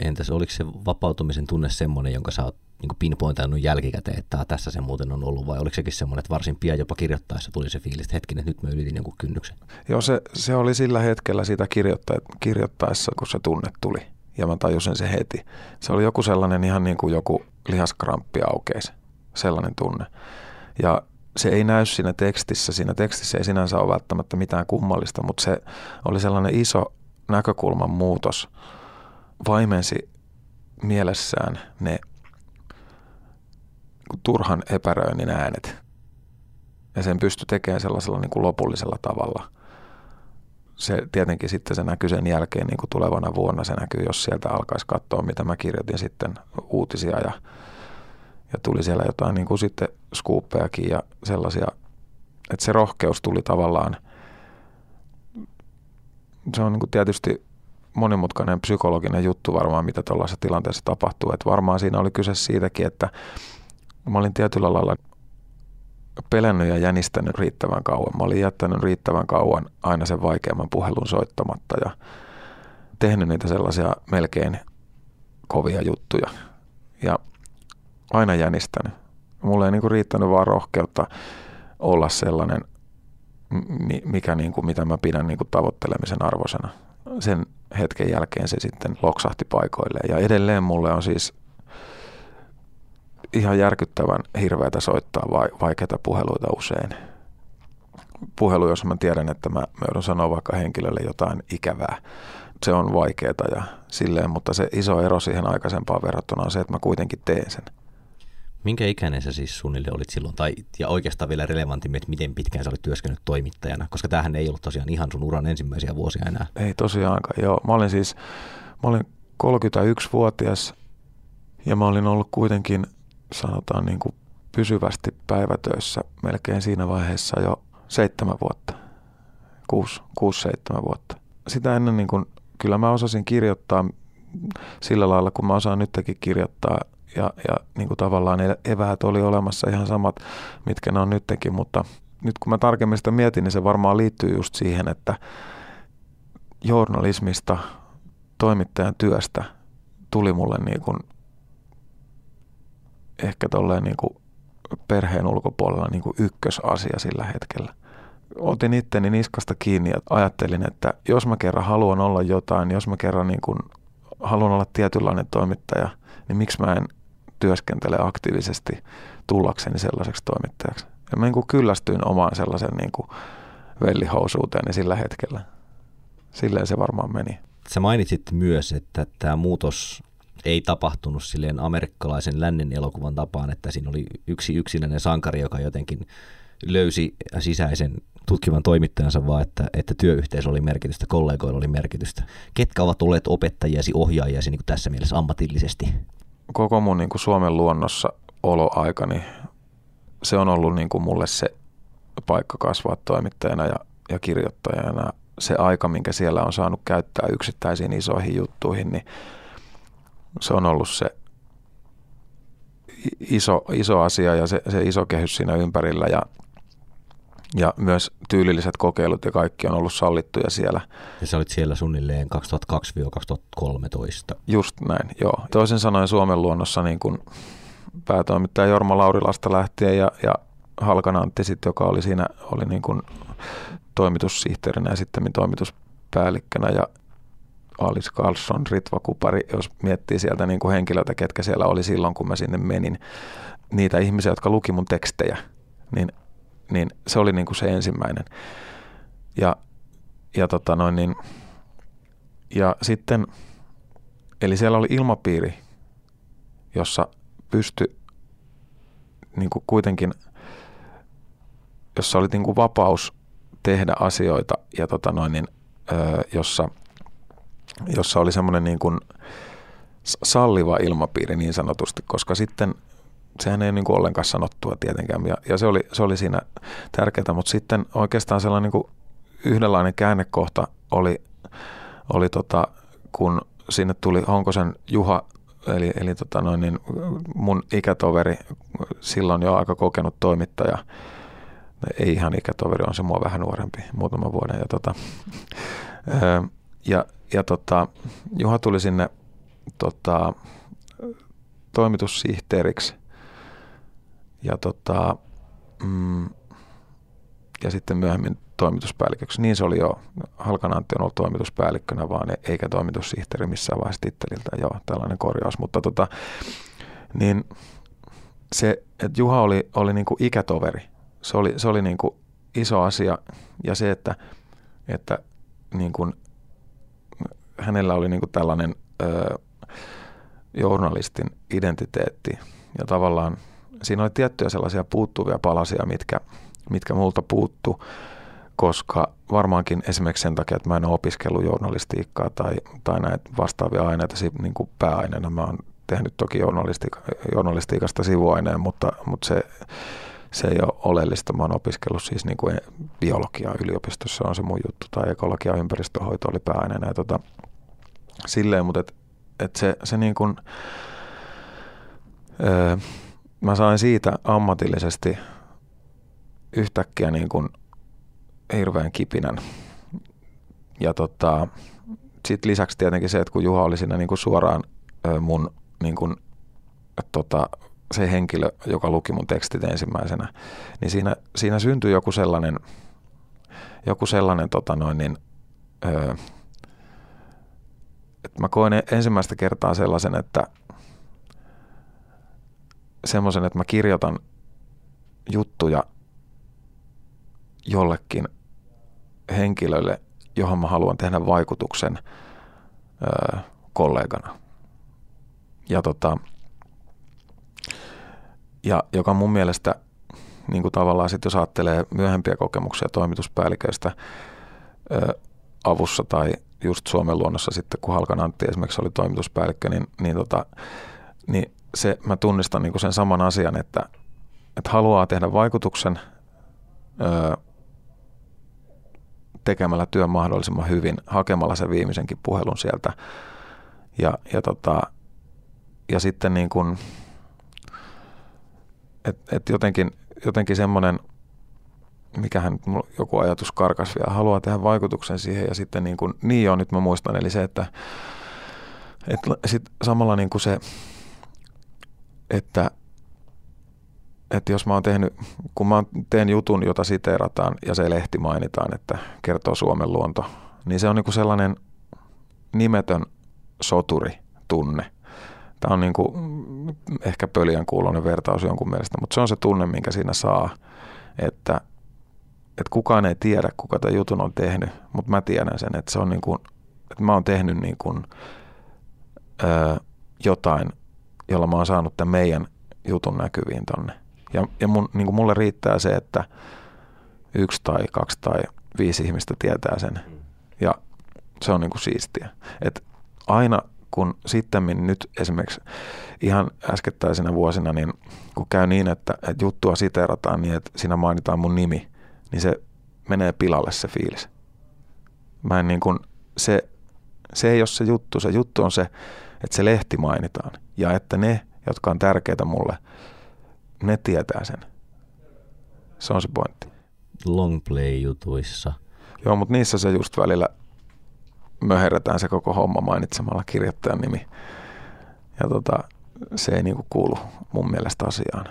Entäs oliko se vapautumisen tunne semmoinen, jonka sä oot niin pinpointannut jälkikäteen, että tässä se muuten on ollut, vai oliko sekin semmoinen, että varsin pian jopa kirjoittaessa tuli se fiilis, että hetkinen, että nyt mä ylitin jonkun kynnyksen? Joo, se, se oli sillä hetkellä sitä kirjoittaessa, kun se tunne tuli, ja mä tajusin se heti. Se oli joku sellainen ihan niin kuin joku lihaskramppi aukeisi, sellainen tunne. Ja se ei näy siinä tekstissä. Siinä tekstissä ei sinänsä ole välttämättä mitään kummallista, mutta se oli sellainen iso näkökulman muutos. Vaimensi mielessään ne turhan epäröinnin äänet. Ja sen pystyi tekemään sellaisella niin kuin lopullisella tavalla. Se tietenkin sitten se näkyy sen jälkeen niin kuin tulevana vuonna. Se näkyy, jos sieltä alkaisi katsoa, mitä mä kirjoitin sitten uutisia ja, ja tuli siellä jotain niin kuin sitten skuuppejakin ja sellaisia. Että se rohkeus tuli tavallaan, se on niin kuin tietysti monimutkainen psykologinen juttu varmaan, mitä tuollaisessa tilanteessa tapahtuu. Että varmaan siinä oli kyse siitäkin, että mä olin tietyllä lailla pelännyt ja jänistänyt riittävän kauan. Mä olin jättänyt riittävän kauan aina sen vaikeamman puhelun soittamatta ja tehnyt niitä sellaisia melkein kovia juttuja. Ja aina jänistänyt. Mulle ei niinku riittänyt vaan rohkeutta olla sellainen, mikä niinku, mitä mä pidän niinku tavoittelemisen arvoisena. Sen hetken jälkeen se sitten loksahti paikoilleen. Ja edelleen mulle on siis ihan järkyttävän hirveätä soittaa vaikeita puheluita usein. Puhelu, jos mä tiedän, että mä, mä joudun sanoa vaikka henkilölle jotain ikävää. Se on vaikeaa ja silleen, mutta se iso ero siihen aikaisempaan verrattuna on se, että mä kuitenkin teen sen. Minkä ikäinen sä siis suunnilleen olit silloin? Tai, ja oikeastaan vielä relevantimmin, että miten pitkään sä olit työskennellyt toimittajana? Koska tämähän ei ollut tosiaan ihan sun uran ensimmäisiä vuosia enää. Ei tosiaankaan, joo. Mä olin siis, mä olin 31-vuotias ja mä olin ollut kuitenkin sanotaan niin kuin pysyvästi päivätöissä melkein siinä vaiheessa jo seitsemän vuotta, kuusi, kuusi seitsemän vuotta. Sitä ennen niin kuin, kyllä mä osasin kirjoittaa sillä lailla, kun mä osaan nytkin kirjoittaa ja, ja niin kuin tavallaan ne eväät oli olemassa ihan samat, mitkä ne on nytkin, mutta nyt kun mä tarkemmin sitä mietin, niin se varmaan liittyy just siihen, että journalismista, toimittajan työstä tuli mulle niin kuin ehkä tolleen niin kuin perheen ulkopuolella niin kuin ykkösasia sillä hetkellä. Otin itteni niskasta kiinni ja ajattelin, että jos mä kerran haluan olla jotain, jos mä kerran niin kuin haluan olla tietynlainen toimittaja, niin miksi mä en työskentele aktiivisesti tullakseni sellaiseksi toimittajaksi. Ja mä niin kuin kyllästyin omaan sellaisen niin kuin vellihousuuteeni sillä hetkellä. Silleen se varmaan meni. Sä mainitsit myös, että tämä muutos ei tapahtunut silleen amerikkalaisen lännen elokuvan tapaan, että siinä oli yksi yksinäinen sankari, joka jotenkin löysi sisäisen tutkivan toimittajansa, vaan että, että työyhteisö oli merkitystä, kollegoilla oli merkitystä. Ketkä ovat olleet opettajiasi, ohjaajasi niin kuin tässä mielessä ammatillisesti? Koko mun niin kuin Suomen luonnossa oloaikani, se on ollut niin kuin mulle se paikka kasvaa toimittajana ja, ja kirjoittajana. Se aika, minkä siellä on saanut käyttää yksittäisiin isoihin juttuihin, niin se on ollut se iso, iso asia ja se, se iso kehys siinä ympärillä ja, ja myös tyylilliset kokeilut ja kaikki on ollut sallittuja siellä. Ja sä olit siellä suunnilleen 2002-2013. Just näin, joo. Toisin sanoen Suomen luonnossa niin kuin päätoimittaja Jorma Laurilasta lähtien ja, ja Halkan Antti sit, joka oli siinä oli niin kuin toimitussihteerinä ja sitten toimituspäällikkönä ja Alice Carlson, Ritva Kupari, jos miettii sieltä niin kuin henkilöitä, ketkä siellä oli silloin, kun mä sinne menin, niitä ihmisiä, jotka luki mun tekstejä, niin, niin se oli niin kuin se ensimmäinen. Ja, ja, tota noin, niin, ja sitten, eli siellä oli ilmapiiri, jossa pysty niin kuin kuitenkin, jossa oli niin kuin vapaus tehdä asioita ja tota noin, niin, ö, jossa – jossa oli semmoinen niin kuin salliva ilmapiiri niin sanotusti, koska sitten sehän ei niin kuin ollenkaan sanottua tietenkään ja, ja se, oli, se oli siinä tärkeää, mutta sitten oikeastaan sellainen niin kuin yhdenlainen käännekohta oli, oli tota, kun sinne tuli Honkosen Juha, eli, eli tota noin, niin mun ikätoveri, silloin jo aika kokenut toimittaja, ei ihan ikätoveri, on se mua vähän nuorempi, muutama vuoden. Ja, tota, ja ja tota, Juha tuli sinne tota, toimitussihteeriksi ja, tota, mm, ja sitten myöhemmin toimituspäälliköksi. Niin se oli jo. Halkan Antti on ollut toimituspäällikkönä vaan, eikä toimitussihteeri missään vaiheessa titteliltä. Joo, tällainen korjaus. Mutta tota, niin se, että Juha oli, oli niin kuin ikätoveri. Se oli, se oli niin kuin iso asia. Ja se, että, että niin kuin hänellä oli niin kuin tällainen ö, journalistin identiteetti ja tavallaan siinä oli tiettyjä sellaisia puuttuvia palasia, mitkä, mitkä multa puuttu, koska varmaankin esimerkiksi sen takia, että mä en ole opiskellut journalistiikkaa tai, tai näitä vastaavia aineita niin kuin pääaineena. Mä oon tehnyt toki journalistiikasta sivuaineen, mutta, mutta se, se ei ole oleellista. Mä oon opiskellut siis niin kuin biologiaa yliopistossa on se mun juttu, tai ekologia ja ympäristöhoito oli pääaineena. Ja tota, silleen, mutta et, et se, se niin kuin, öö, mä sain siitä ammatillisesti yhtäkkiä niin kuin hirveän kipinän. Ja tota, sitten lisäksi tietenkin se, että kun Juha oli siinä niin kuin suoraan ö, mun niin kuin, tota, se henkilö, joka luki mun tekstit ensimmäisenä, niin siinä, siinä syntyi joku sellainen, joku sellainen tota noin, niin, ö, että mä koen ensimmäistä kertaa sellaisen, että semmoisen, että mä kirjoitan juttuja jollekin henkilölle, johon mä haluan tehdä vaikutuksen ö, kollegana. Ja, tota, ja joka mun mielestä niin kuin tavallaan sitten jos ajattelee myöhempiä kokemuksia toimituspäälliköistä ö, avussa tai just Suomen luonnossa sitten, kun Halkan Antti esimerkiksi oli toimituspäällikkö, niin, niin, tota, niin se, mä tunnistan niin sen saman asian, että, että haluaa tehdä vaikutuksen öö, tekemällä työn mahdollisimman hyvin, hakemalla sen viimeisenkin puhelun sieltä. Ja, ja, tota, ja sitten niin kuin, et, et jotenkin, jotenkin semmoinen, mikähän joku ajatus karkas vielä, haluaa tehdä vaikutuksen siihen ja sitten niin kuin, niin joo, nyt mä muistan, eli se, että et sit samalla niin kuin se, että että jos mä oon tehnyt, kun mä teen jutun, jota siteerataan ja se lehti mainitaan, että kertoo Suomen luonto, niin se on niinku sellainen nimetön soturi tunne. Tämä on niinku ehkä pöliän kuulonen vertaus jonkun mielestä, mutta se on se tunne, minkä siinä saa, että, että kukaan ei tiedä, kuka tämän jutun on tehnyt, mutta mä tiedän sen, että se on niinku, että mä oon tehnyt niinku, ö, jotain, jolla mä oon saanut tämän meidän jutun näkyviin tonne. Ja, ja mun, niin kuin mulle riittää se, että yksi tai kaksi tai viisi ihmistä tietää sen. Ja se on niin kuin siistiä. Et aina kun sitten nyt esimerkiksi ihan äskettäisenä vuosina, niin kun käy niin, että, että juttua siteerataan niin, että siinä mainitaan mun nimi, niin se menee pilalle se fiilis. Mä en niin kuin, se, se ei ole se juttu, se juttu on se, että se lehti mainitaan ja että ne, jotka on tärkeitä mulle, ne tietää sen. Se on se pointti. Longplay-jutuissa. Joo, mutta niissä se just välillä möherretään se koko homma mainitsemalla kirjoittajan nimi. Ja tota, se ei niinku kuulu mun mielestä asiaan.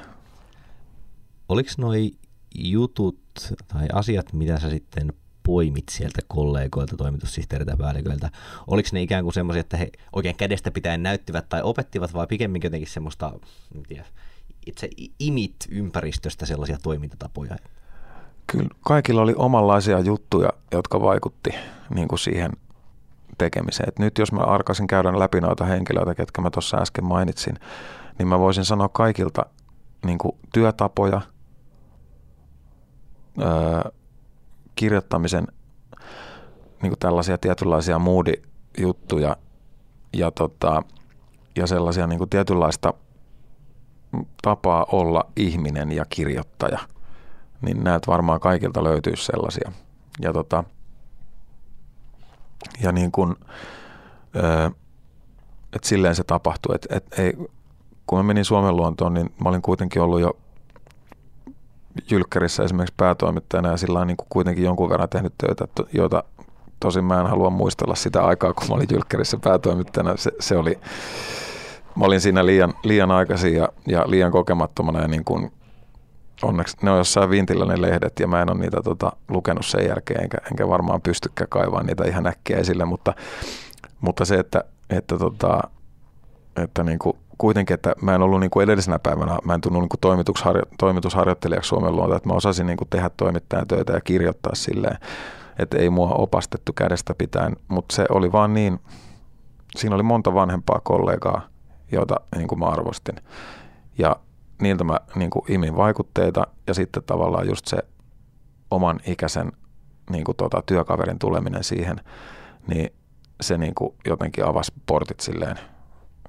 Oliko noi jutut tai asiat, mitä sä sitten poimit sieltä kollegoilta, toimitussihteeriltä ja päälliköiltä, oliko ne ikään kuin semmoisia, että he oikein kädestä pitäen näyttivät tai opettivat vai pikemminkin jotenkin semmoista, en tiedä, itse imit ympäristöstä sellaisia toimintatapoja? Kyllä kaikilla oli omanlaisia juttuja, jotka vaikutti niin kuin siihen tekemiseen. Et nyt jos mä arkasin käydä läpi noita henkilöitä, ketkä mä tuossa äsken mainitsin, niin mä voisin sanoa kaikilta niin kuin työtapoja, öö, kirjoittamisen niin kuin tällaisia tietynlaisia moodi-juttuja ja, tota, ja sellaisia niin kuin tietynlaista – tapaa olla ihminen ja kirjoittaja, niin näet varmaan kaikilta löytyy sellaisia. Ja, tota, ja niin kuin, että silleen se tapahtui. Et, et ei, kun mä menin Suomen luontoon, niin mä olin kuitenkin ollut jo Jylkkärissä esimerkiksi päätoimittajana ja sillä niin kuin kuitenkin jonkun verran tehnyt töitä, joita tosin mä en halua muistella sitä aikaa, kun mä olin Jylkkärissä päätoimittajana. Se, se oli, mä olin siinä liian, liian aikaisin ja, ja liian kokemattomana ja niin kuin, onneksi ne on jossain vintillä ne lehdet ja mä en ole niitä tota, lukenut sen jälkeen enkä, enkä varmaan pystykään kaivaa niitä ihan äkkiä esille, mutta, mutta se, että, että, tota, että niin kuin, kuitenkin, että mä en ollut niin kuin edellisenä päivänä, mä en tunnu niin kuin toimitusharjo, toimitusharjoittelijaksi Suomen luonta, että mä osasin niin kuin tehdä toimittajan töitä ja kirjoittaa silleen, että ei mua opastettu kädestä pitäen, mutta se oli vaan niin, siinä oli monta vanhempaa kollegaa, joita niin kuin mä arvostin. Ja niiltä mä niin kuin imin vaikutteita ja sitten tavallaan just se oman ikäisen niin kuin tuota, työkaverin tuleminen siihen, niin se niin kuin jotenkin avasi portit silleen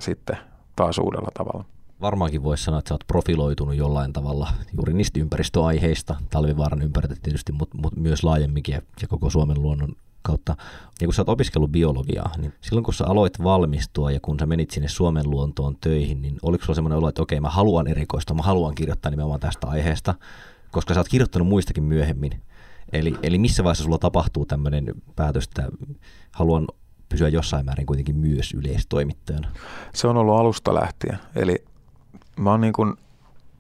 sitten taas uudella tavalla. Varmaankin voisi sanoa, että sä oot profiloitunut jollain tavalla juuri niistä ympäristöaiheista, talvivaaran ympärillä tietysti, mutta, mutta myös laajemminkin ja koko Suomen luonnon kautta, ja kun sä oot opiskellut biologiaa, niin silloin kun sä aloit valmistua ja kun sä menit sinne Suomen luontoon töihin, niin oliko sulla semmoinen olo, että okei, mä haluan erikoistua, mä haluan kirjoittaa nimenomaan tästä aiheesta, koska sä oot kirjoittanut muistakin myöhemmin. Eli, eli missä vaiheessa sulla tapahtuu tämmöinen päätös, että haluan pysyä jossain määrin kuitenkin myös yleistoimittajana? Se on ollut alusta lähtien. Eli mä oon niin kuin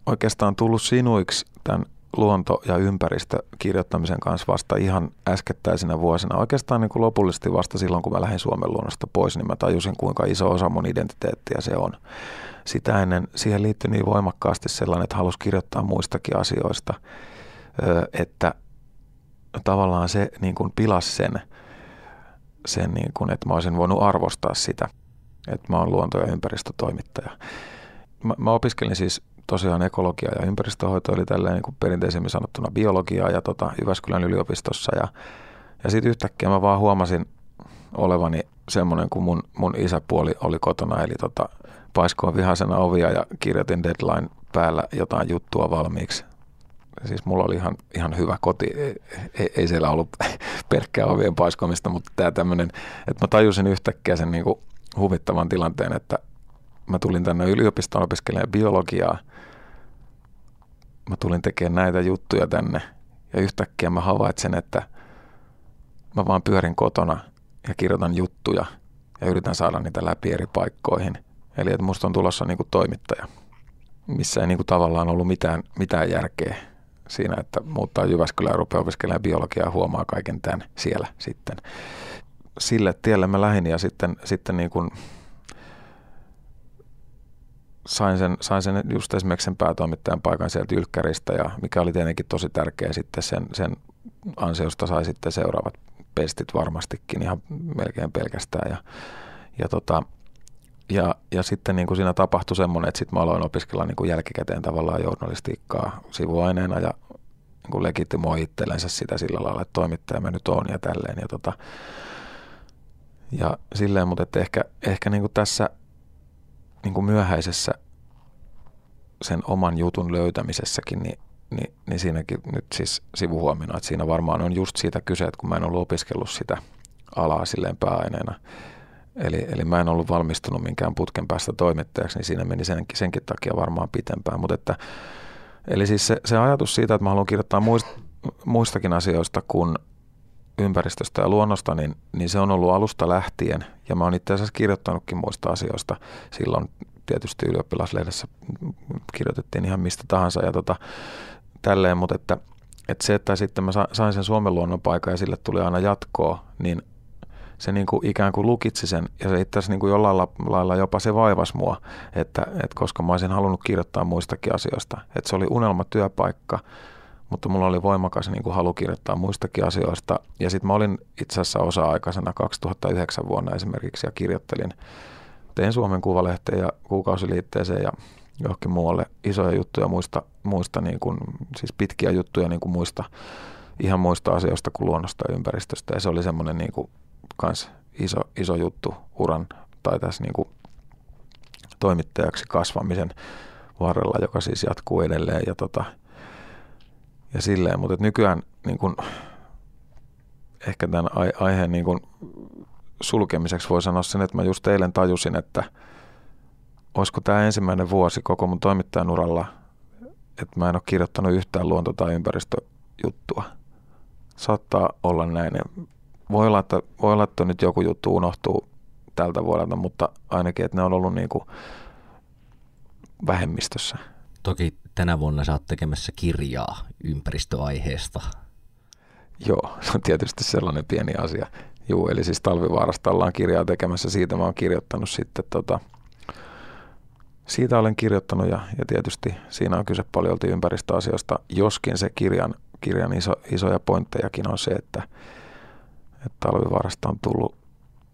oikeastaan tullut sinuiksi tämän luonto- ja ympäristökirjoittamisen kanssa vasta ihan äskettäisinä vuosina. Oikeastaan niin kuin lopullisesti vasta silloin, kun mä lähdin Suomen luonnosta pois, niin mä tajusin, kuinka iso osa mun identiteettiä se on. Sitä ennen siihen liittyi niin voimakkaasti sellainen, että halusi kirjoittaa muistakin asioista, että tavallaan se niin kuin pilasi sen, sen niin kuin, että mä olisin voinut arvostaa sitä, että mä oon luonto- ja ympäristötoimittaja. Mä, mä opiskelin siis tosiaan ekologia ja ympäristöhoito, eli tälleen niin kuin perinteisemmin sanottuna biologiaa ja tota, Jyväskylän yliopistossa. Ja, ja sitten yhtäkkiä mä vaan huomasin olevani semmoinen kuin mun, mun isäpuoli oli kotona, eli tota, paiskoin vihasena ovia ja kirjoitin deadline päällä jotain juttua valmiiksi. Siis mulla oli ihan, ihan hyvä koti, ei, ei siellä ollut pelkkää ovien paiskomista, mutta tämä tämmöinen, että mä tajusin yhtäkkiä sen niin kuin huvittavan tilanteen, että mä tulin tänne yliopistoon opiskelemaan biologiaa, mä tulin tekemään näitä juttuja tänne ja yhtäkkiä mä havaitsen, että mä vaan pyörin kotona ja kirjoitan juttuja ja yritän saada niitä läpi eri paikkoihin. Eli että musta on tulossa niin kuin toimittaja, missä ei niin kuin tavallaan ollut mitään, mitään järkeä siinä, että muuttaa Jyväskylään ja rupeaa opiskelemaan biologiaa huomaa kaiken tämän siellä sitten. Sille tielle mä lähdin ja sitten, sitten niin kuin sain sen, sain sen just esimerkiksi sen päätoimittajan paikan sieltä Ylkkäristä ja mikä oli tietenkin tosi tärkeä sitten sen, sen ansiosta sai sitten seuraavat pestit varmastikin ihan melkein pelkästään ja, ja, tota, ja, ja sitten niin kuin siinä tapahtui semmoinen, että sitten mä aloin opiskella niin kuin jälkikäteen tavallaan journalistiikkaa sivuaineena ja niin kuin legitimoi itsellensä sitä sillä lailla, että toimittaja mä nyt oon ja tälleen. Ja, tota, ja silleen, mutta että ehkä, ehkä niin kuin tässä niin kuin myöhäisessä sen oman jutun löytämisessäkin, niin, niin, niin siinäkin nyt siis sivuhuomina, että siinä varmaan on just siitä kyse, että kun mä en ollut opiskellut sitä alaa silleen pääaineena, eli, eli mä en ollut valmistunut minkään putken päästä toimittajaksi, niin siinä meni senkin, senkin takia varmaan pitempään, mutta että Eli siis se, se ajatus siitä, että mä haluan kirjoittaa muist, muistakin asioista kuin ympäristöstä ja luonnosta, niin, niin se on ollut alusta lähtien. Ja mä oon itse asiassa kirjoittanutkin muista asioista. Silloin tietysti ylioppilaslehdessä kirjoitettiin ihan mistä tahansa ja tota, tälleen, mutta että, että se, että sitten mä sain sen Suomen luonnon paikan ja sille tuli aina jatkoa, niin se niin kuin ikään kuin lukitsi sen ja se itse asiassa niin kuin jollain lailla jopa se vaivas mua, että, että koska mä olisin halunnut kirjoittaa muistakin asioista. Että se oli unelmatyöpaikka, mutta mulla oli voimakas niin kuin halu kirjoittaa muistakin asioista. Ja sitten mä olin itse asiassa osa-aikaisena 2009 vuonna esimerkiksi ja kirjoittelin, tein Suomen Kuvalehteen ja kuukausiliitteeseen ja johonkin muualle isoja juttuja muista, muista niin kuin, siis pitkiä juttuja niin kuin muista, ihan muista asioista kuin luonnosta ja ympäristöstä. Ja se oli semmoinen niin kuin kans iso, iso juttu uran tai tässä niin kuin toimittajaksi kasvamisen varrella, joka siis jatkuu edelleen ja, tota, ja silleen, mutta nykyään niin kuin, ehkä tämän aiheen niin kuin sulkemiseksi voi sanoa sen, että mä just eilen tajusin, että olisiko tämä ensimmäinen vuosi koko mun toimittajan uralla, että mä en ole kirjoittanut yhtään luonto- tai ympäristöjuttua. Saattaa olla näin. Voi olla, että, voi olla, että nyt joku juttu unohtuu tältä vuodelta, mutta ainakin, että ne on ollut niin kuin vähemmistössä. Toki tänä vuonna sä oot tekemässä kirjaa ympäristöaiheesta. Joo, se on tietysti sellainen pieni asia. Juu, eli siis Talvivaarasta ollaan kirjaa tekemässä. Siitä mä oon kirjoittanut sitten tota, siitä olen kirjoittanut ja, ja tietysti siinä on kyse paljon ympäristöasioista, joskin se kirjan, kirjan iso, isoja pointtejakin on se, että, että talvivaarasta on tullut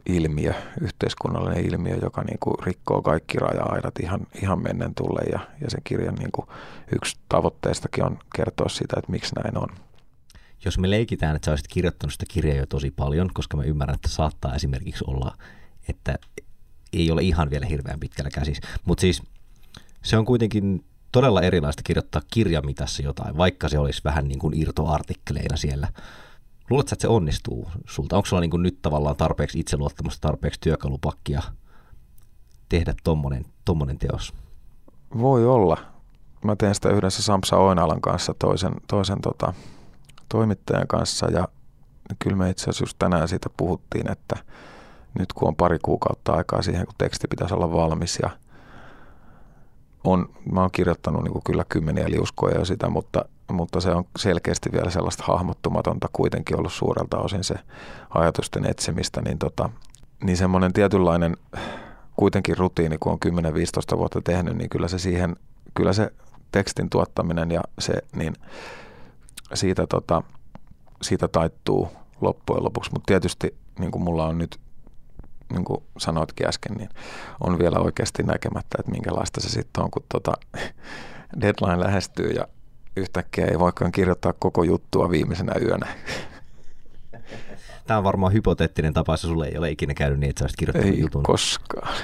ilmiö, yhteiskunnallinen ilmiö, joka niin kuin rikkoo kaikki raja-aidat ihan, ihan mennen tulle ja, ja sen kirjan niin kuin yksi tavoitteistakin on kertoa sitä, että miksi näin on. Jos me leikitään, että sä olisit kirjoittanut sitä kirjaa jo tosi paljon, koska mä ymmärrän, että saattaa esimerkiksi olla, että ei ole ihan vielä hirveän pitkällä käsis. Mutta siis se on kuitenkin todella erilaista kirjoittaa kirjamitassa jotain, vaikka se olisi vähän niin kuin irtoartikkeleina siellä Luuletko, että se onnistuu sulta? Onko sulla niin kuin nyt tavallaan tarpeeksi itseluottamusta, tarpeeksi työkalupakkia tehdä tommonen, tommonen teos? Voi olla. Mä teen sitä yhdessä Samsa Oinalan kanssa, toisen, toisen tota, toimittajan kanssa ja kyllä me itse asiassa just tänään siitä puhuttiin, että nyt kun on pari kuukautta aikaa siihen, kun teksti pitäisi olla valmis ja on, mä oon kirjoittanut niin kyllä kymmeniä liuskoja jo sitä, mutta mutta se on selkeästi vielä sellaista hahmottumatonta kuitenkin ollut suurelta osin se ajatusten etsimistä, niin, tota, niin semmoinen tietynlainen kuitenkin rutiini, kun on 10-15 vuotta tehnyt, niin kyllä se siihen, kyllä se tekstin tuottaminen ja se, niin siitä, tota, siitä taittuu loppujen lopuksi, mutta tietysti niin kuin mulla on nyt niin kuin sanoitkin äsken, niin on vielä oikeasti näkemättä, että minkälaista se sitten on, kun tota deadline lähestyy ja yhtäkkiä ei voikaan kirjoittaa koko juttua viimeisenä yönä. Tämä on varmaan hypoteettinen tapa, se sulle ei ole ikinä käynyt niin, että sä olisit kirjoittanut ei jutun. koskaan.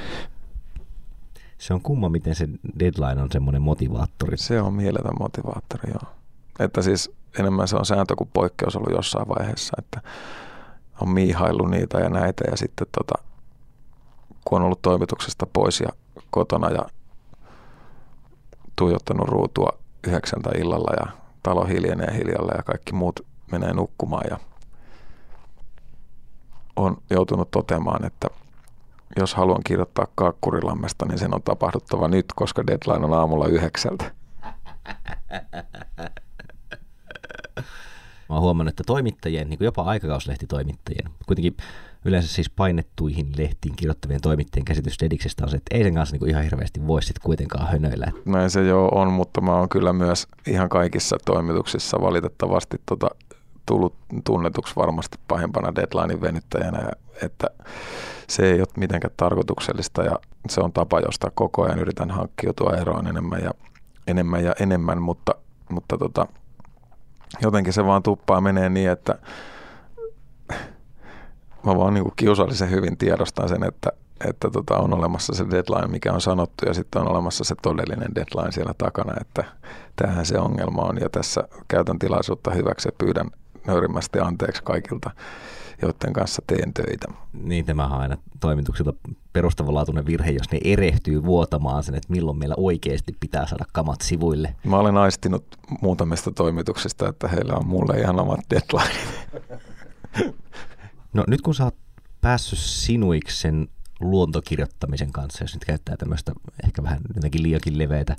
Se on kumma, miten se deadline on semmoinen motivaattori. Se on mieletön motivaattori, joo. Että siis enemmän se on sääntö kuin poikkeus ollut jossain vaiheessa, että on miihaillut niitä ja näitä ja sitten tota, kun on ollut toimituksesta pois ja kotona ja tuijottanut ruutua yhdeksältä illalla ja talo hiljenee hiljalla ja kaikki muut menee nukkumaan ja on joutunut toteamaan, että jos haluan kirjoittaa Kaakkurilammesta, niin sen on tapahduttava nyt, koska deadline on aamulla yhdeksältä. Mä oon huomannut, että toimittajien, niin kuin jopa aikakauslehtitoimittajien, kuitenkin yleensä siis painettuihin lehtiin kirjoittavien toimittajien käsitys Dediksestä on se, että ei sen kanssa niin kuin ihan hirveästi voi sitten kuitenkaan hönöillä. Näin se jo on, mutta mä oon kyllä myös ihan kaikissa toimituksissa valitettavasti tota, tullut tunnetuksi varmasti pahimpana deadlinein venyttäjänä, että se ei ole mitenkään tarkoituksellista ja se on tapa, josta koko ajan yritän hankkiutua eroon enemmän ja enemmän, ja enemmän mutta, mutta tota, jotenkin se vaan tuppaa menee niin, että mä vaan niin kiusallisen hyvin tiedostan sen, että, että tota on olemassa se deadline, mikä on sanottu, ja sitten on olemassa se todellinen deadline siellä takana, että tähän se ongelma on, ja tässä käytän tilaisuutta hyväksi ja pyydän nöyrimmästi anteeksi kaikilta, joiden kanssa teen töitä. Niin, tämä on aina toimituksilta perustavanlaatuinen virhe, jos ne erehtyy vuotamaan sen, että milloin meillä oikeasti pitää saada kamat sivuille. Mä olen aistinut muutamista toimituksista, että heillä on mulle ihan omat deadline. No nyt kun sä oot päässyt sinuiksi sen luontokirjoittamisen kanssa, jos nyt käyttää tämmöistä ehkä vähän jotenkin liiakin leveitä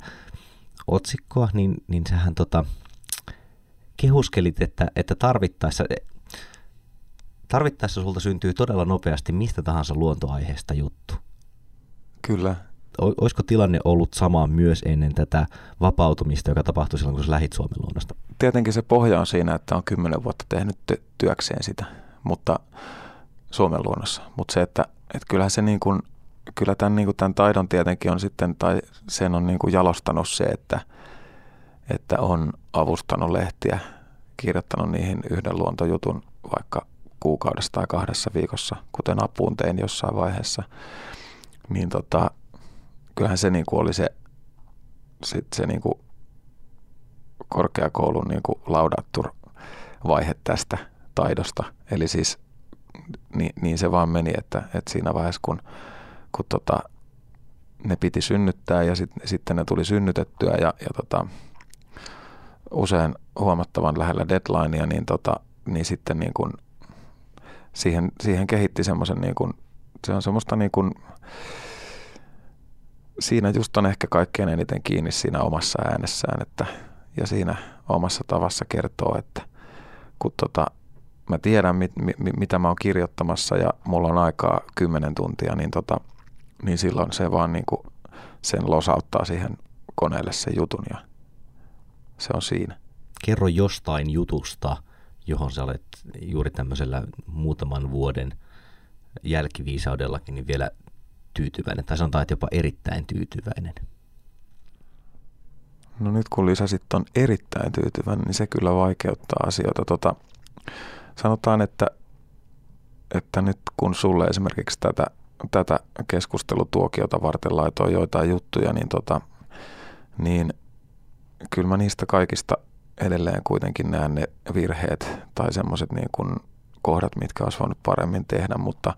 otsikkoa, niin, niin sähän tota, kehuskelit, että, että tarvittaessa, tarvittaessa sulta syntyy todella nopeasti mistä tahansa luontoaiheesta juttu. Kyllä. Olisiko tilanne ollut sama myös ennen tätä vapautumista, joka tapahtui silloin, kun sä lähit Suomen luonnosta? Tietenkin se pohja on siinä, että on kymmenen vuotta tehnyt työkseen sitä mutta Suomen luonnossa. Mutta se, että, että kyllähän se niin kuin, kyllä tämän, niin kuin tämän taidon tietenkin on sitten, tai sen on niin kuin jalostanut se, että, että on avustanut lehtiä, kirjoittanut niihin yhden luontojutun vaikka kuukaudessa tai kahdessa viikossa, kuten apuun tein jossain vaiheessa, niin tota, kyllähän se niin kuin oli se, sit se niin kuin korkeakoulun niin kuin laudattur vaihe tästä taidosta. Eli siis niin, niin se vaan meni, että, että siinä vaiheessa kun, kun tota, ne piti synnyttää ja sit, sitten ne tuli synnytettyä ja, ja tota, usein huomattavan lähellä deadlinea, niin, tota, niin sitten niin kun siihen, siihen kehitti semmoisen, niin kun, se on semmoista niin kun, siinä just on ehkä kaikkein eniten kiinni siinä omassa äänessään että, ja siinä omassa tavassa kertoo, että kun tota, mä tiedän, mit, mit, mitä mä oon kirjoittamassa ja mulla on aikaa kymmenen tuntia, niin, tota, niin silloin se vaan niin kuin sen losauttaa siihen koneelle sen jutun ja se on siinä. Kerro jostain jutusta, johon sä olet juuri tämmöisellä muutaman vuoden jälkiviisaudellakin niin vielä tyytyväinen, tai sanotaan, että jopa erittäin tyytyväinen. No nyt kun lisäsit on erittäin tyytyväinen, niin se kyllä vaikeuttaa asioita. Tota, sanotaan, että, että nyt kun sulle esimerkiksi tätä, tätä keskustelutuokiota varten laitoin joitain juttuja, niin, tota, niin kyllä mä niistä kaikista edelleen kuitenkin näen ne virheet tai semmoiset niin kuin kohdat, mitkä olisi voinut paremmin tehdä, mutta,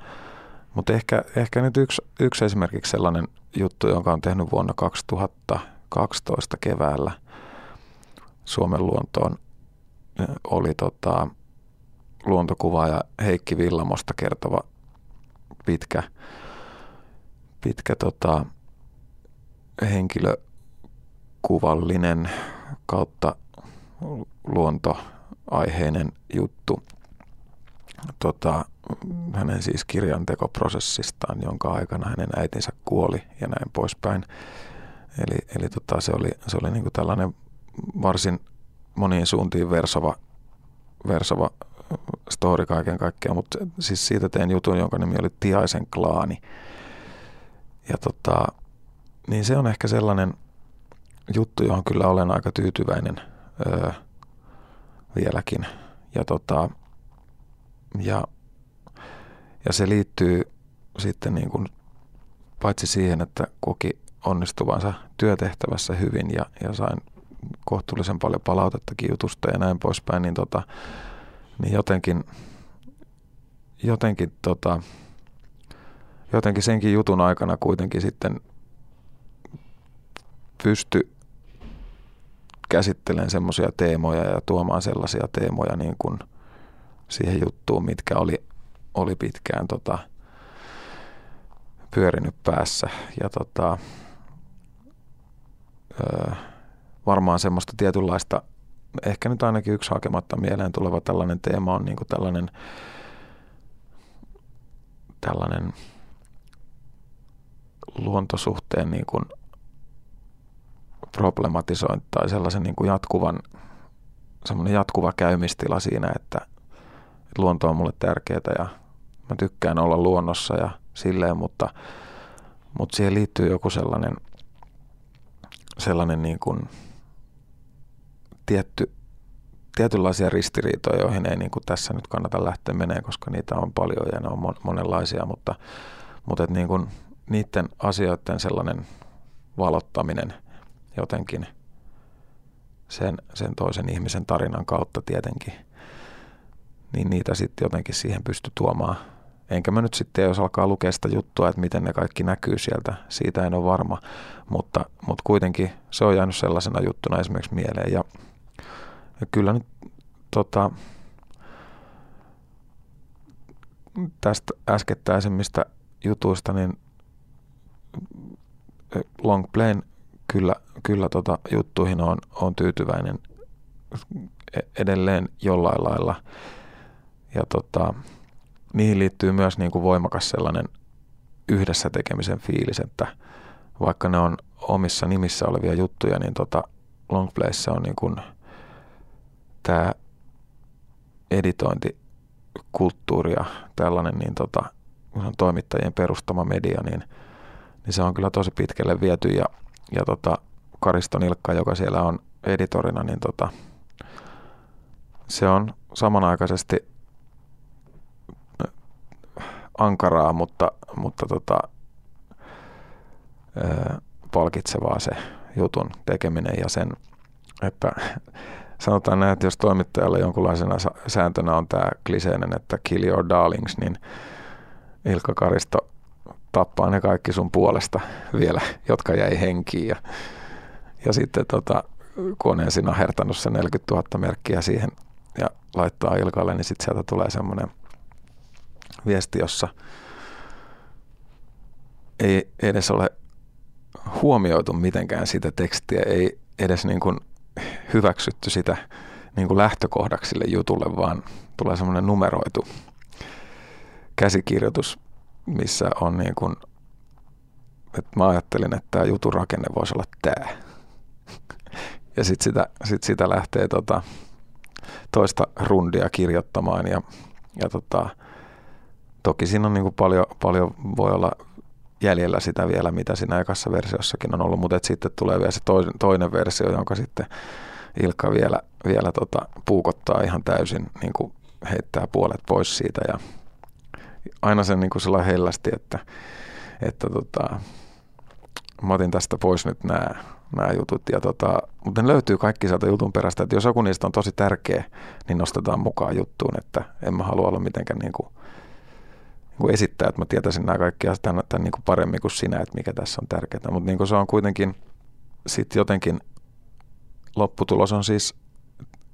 mutta ehkä, ehkä nyt yksi, yksi esimerkiksi sellainen juttu, jonka on tehnyt vuonna 2012 keväällä Suomen luontoon, oli tota, luontokuvaaja Heikki Villamosta kertova pitkä, pitkä tota, henkilökuvallinen kautta luontoaiheinen juttu tota, hänen siis kirjantekoprosessistaan, jonka aikana hänen äitinsä kuoli ja näin poispäin. Eli, eli tota, se oli, se oli niin tällainen varsin moniin suuntiin versova, versova story kaiken kaikkiaan, mutta siis siitä tein jutun, jonka nimi oli Tiaisen klaani. Ja tota, niin se on ehkä sellainen juttu, johon kyllä olen aika tyytyväinen öö, vieläkin. Ja, tota, ja, ja se liittyy sitten niin kuin, paitsi siihen, että koki onnistuvansa työtehtävässä hyvin ja, ja sain kohtuullisen paljon palautettakin jutusta ja näin poispäin, niin, tota, niin jotenkin, jotenkin, tota, jotenkin senkin jutun aikana kuitenkin sitten pysty käsittelemään semmoisia teemoja ja tuomaan sellaisia teemoja niin kuin siihen juttuun, mitkä oli, oli pitkään tota, pyörinyt päässä. Ja tota, öö, varmaan semmoista tietynlaista, ehkä nyt ainakin yksi hakematta mieleen tuleva tällainen teema on niin kuin tällainen, tällainen luontosuhteen niin kuin problematisointi tai sellaisen niin kuin jatkuvan, semmoinen jatkuva käymistila siinä, että luonto on mulle tärkeää ja mä tykkään olla luonnossa ja silleen, mutta, mutta siihen liittyy joku sellainen, sellainen niin kuin tietty, tietynlaisia ristiriitoja, joihin ei niin kuin tässä nyt kannata lähteä menemään, koska niitä on paljon ja ne on monenlaisia, mutta, mutta et niin kuin niiden asioiden sellainen valottaminen jotenkin sen, sen toisen ihmisen tarinan kautta tietenkin, niin niitä sitten jotenkin siihen pysty tuomaan. Enkä mä nyt sitten, jos alkaa lukea sitä juttua, että miten ne kaikki näkyy sieltä, siitä en ole varma, mutta, mutta kuitenkin se on jäänyt sellaisena juttuna esimerkiksi mieleen. Ja, ja kyllä nyt tota, tästä äskettäisimmistä jutuista, niin Long Plain kyllä, kyllä tota juttuihin on, on tyytyväinen e, edelleen jollain lailla. Ja tota, niihin liittyy myös niin kuin voimakas sellainen yhdessä tekemisen fiilis, että vaikka ne on omissa nimissä olevia juttuja, niin tota Longplayssä on niin kuin tämä editointikulttuuri ja tällainen niin tota, toimittajien perustama media, niin, niin se on kyllä tosi pitkälle viety ja ja tota, Karisto Nilkka, joka siellä on editorina, niin tota, se on samanaikaisesti ankaraa, mutta, mutta tota, ää, palkitsevaa se jutun tekeminen ja sen, että sanotaan näin, että jos toimittajalla jonkunlaisena sääntönä on tämä kliseinen, että kill your darlings, niin Ilkka Karisto tappaa ne kaikki sun puolesta vielä, jotka jäi henkiin. Ja, ja sitten tota, kun on ensin ahertanut se 40 000 merkkiä siihen ja laittaa Ilkalle, niin sitten sieltä tulee semmoinen viesti, jossa ei edes ole huomioitu mitenkään sitä tekstiä, ei edes niin kuin hyväksytty sitä niin kuin lähtökohdaksi sille jutulle, vaan tulee semmoinen numeroitu käsikirjoitus missä on niin kuin, että mä ajattelin, että tämä jutun rakenne voisi olla tämä. Ja sitten sitä, sit sitä lähtee tota, toista rundia kirjoittamaan ja, ja tota, toki siinä on niin kuin paljon, paljon voi olla jäljellä sitä vielä, mitä siinä ekassa versiossakin on ollut, mutta sitten tulee vielä se toinen, toinen versio, jonka sitten Ilkka vielä, vielä tota, puukottaa ihan täysin, niin kuin heittää puolet pois siitä ja aina sen niin kuin sellainen hellästi, että, että tota, mä otin tästä pois nyt nämä, nämä jutut. Ja tota, mutta ne löytyy kaikki sieltä jutun perästä, että jos joku niistä on tosi tärkeä, niin nostetaan mukaan juttuun, että en mä halua olla mitenkään niin kuin, niin kuin esittää, että mä tietäisin nämä kaikki asiat tämän, tämän niin kuin paremmin kuin sinä, että mikä tässä on tärkeää. Mutta niin kuin se on kuitenkin sitten jotenkin, lopputulos on siis,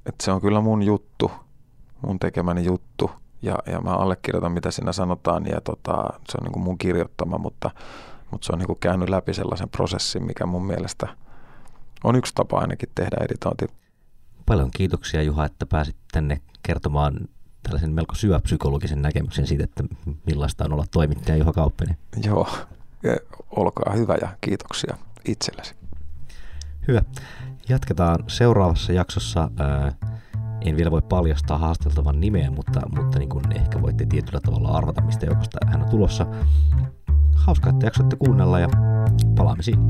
että se on kyllä mun juttu, mun tekemäni juttu – ja, ja mä allekirjoitan, mitä siinä sanotaan, ja tota, se on niin kuin mun kirjoittama, mutta, mutta se on niin kuin käynyt läpi sellaisen prosessin, mikä mun mielestä on yksi tapa ainakin tehdä editointi. Paljon kiitoksia Juha, että pääsit tänne kertomaan tällaisen melko syöpsykologisen näkemyksen siitä, että millaista on olla toimittaja Juha Kauppinen. Joo, olkaa hyvä ja kiitoksia itsellesi. Hyvä. Jatketaan seuraavassa jaksossa. Ää, en vielä voi paljastaa haasteltavan nimeä, mutta, mutta niin kuin ehkä voitte tietyllä tavalla arvata, mistä joukosta hän on tulossa. Hauskaa, että jaksoitte kuunnella ja palaamme siinä.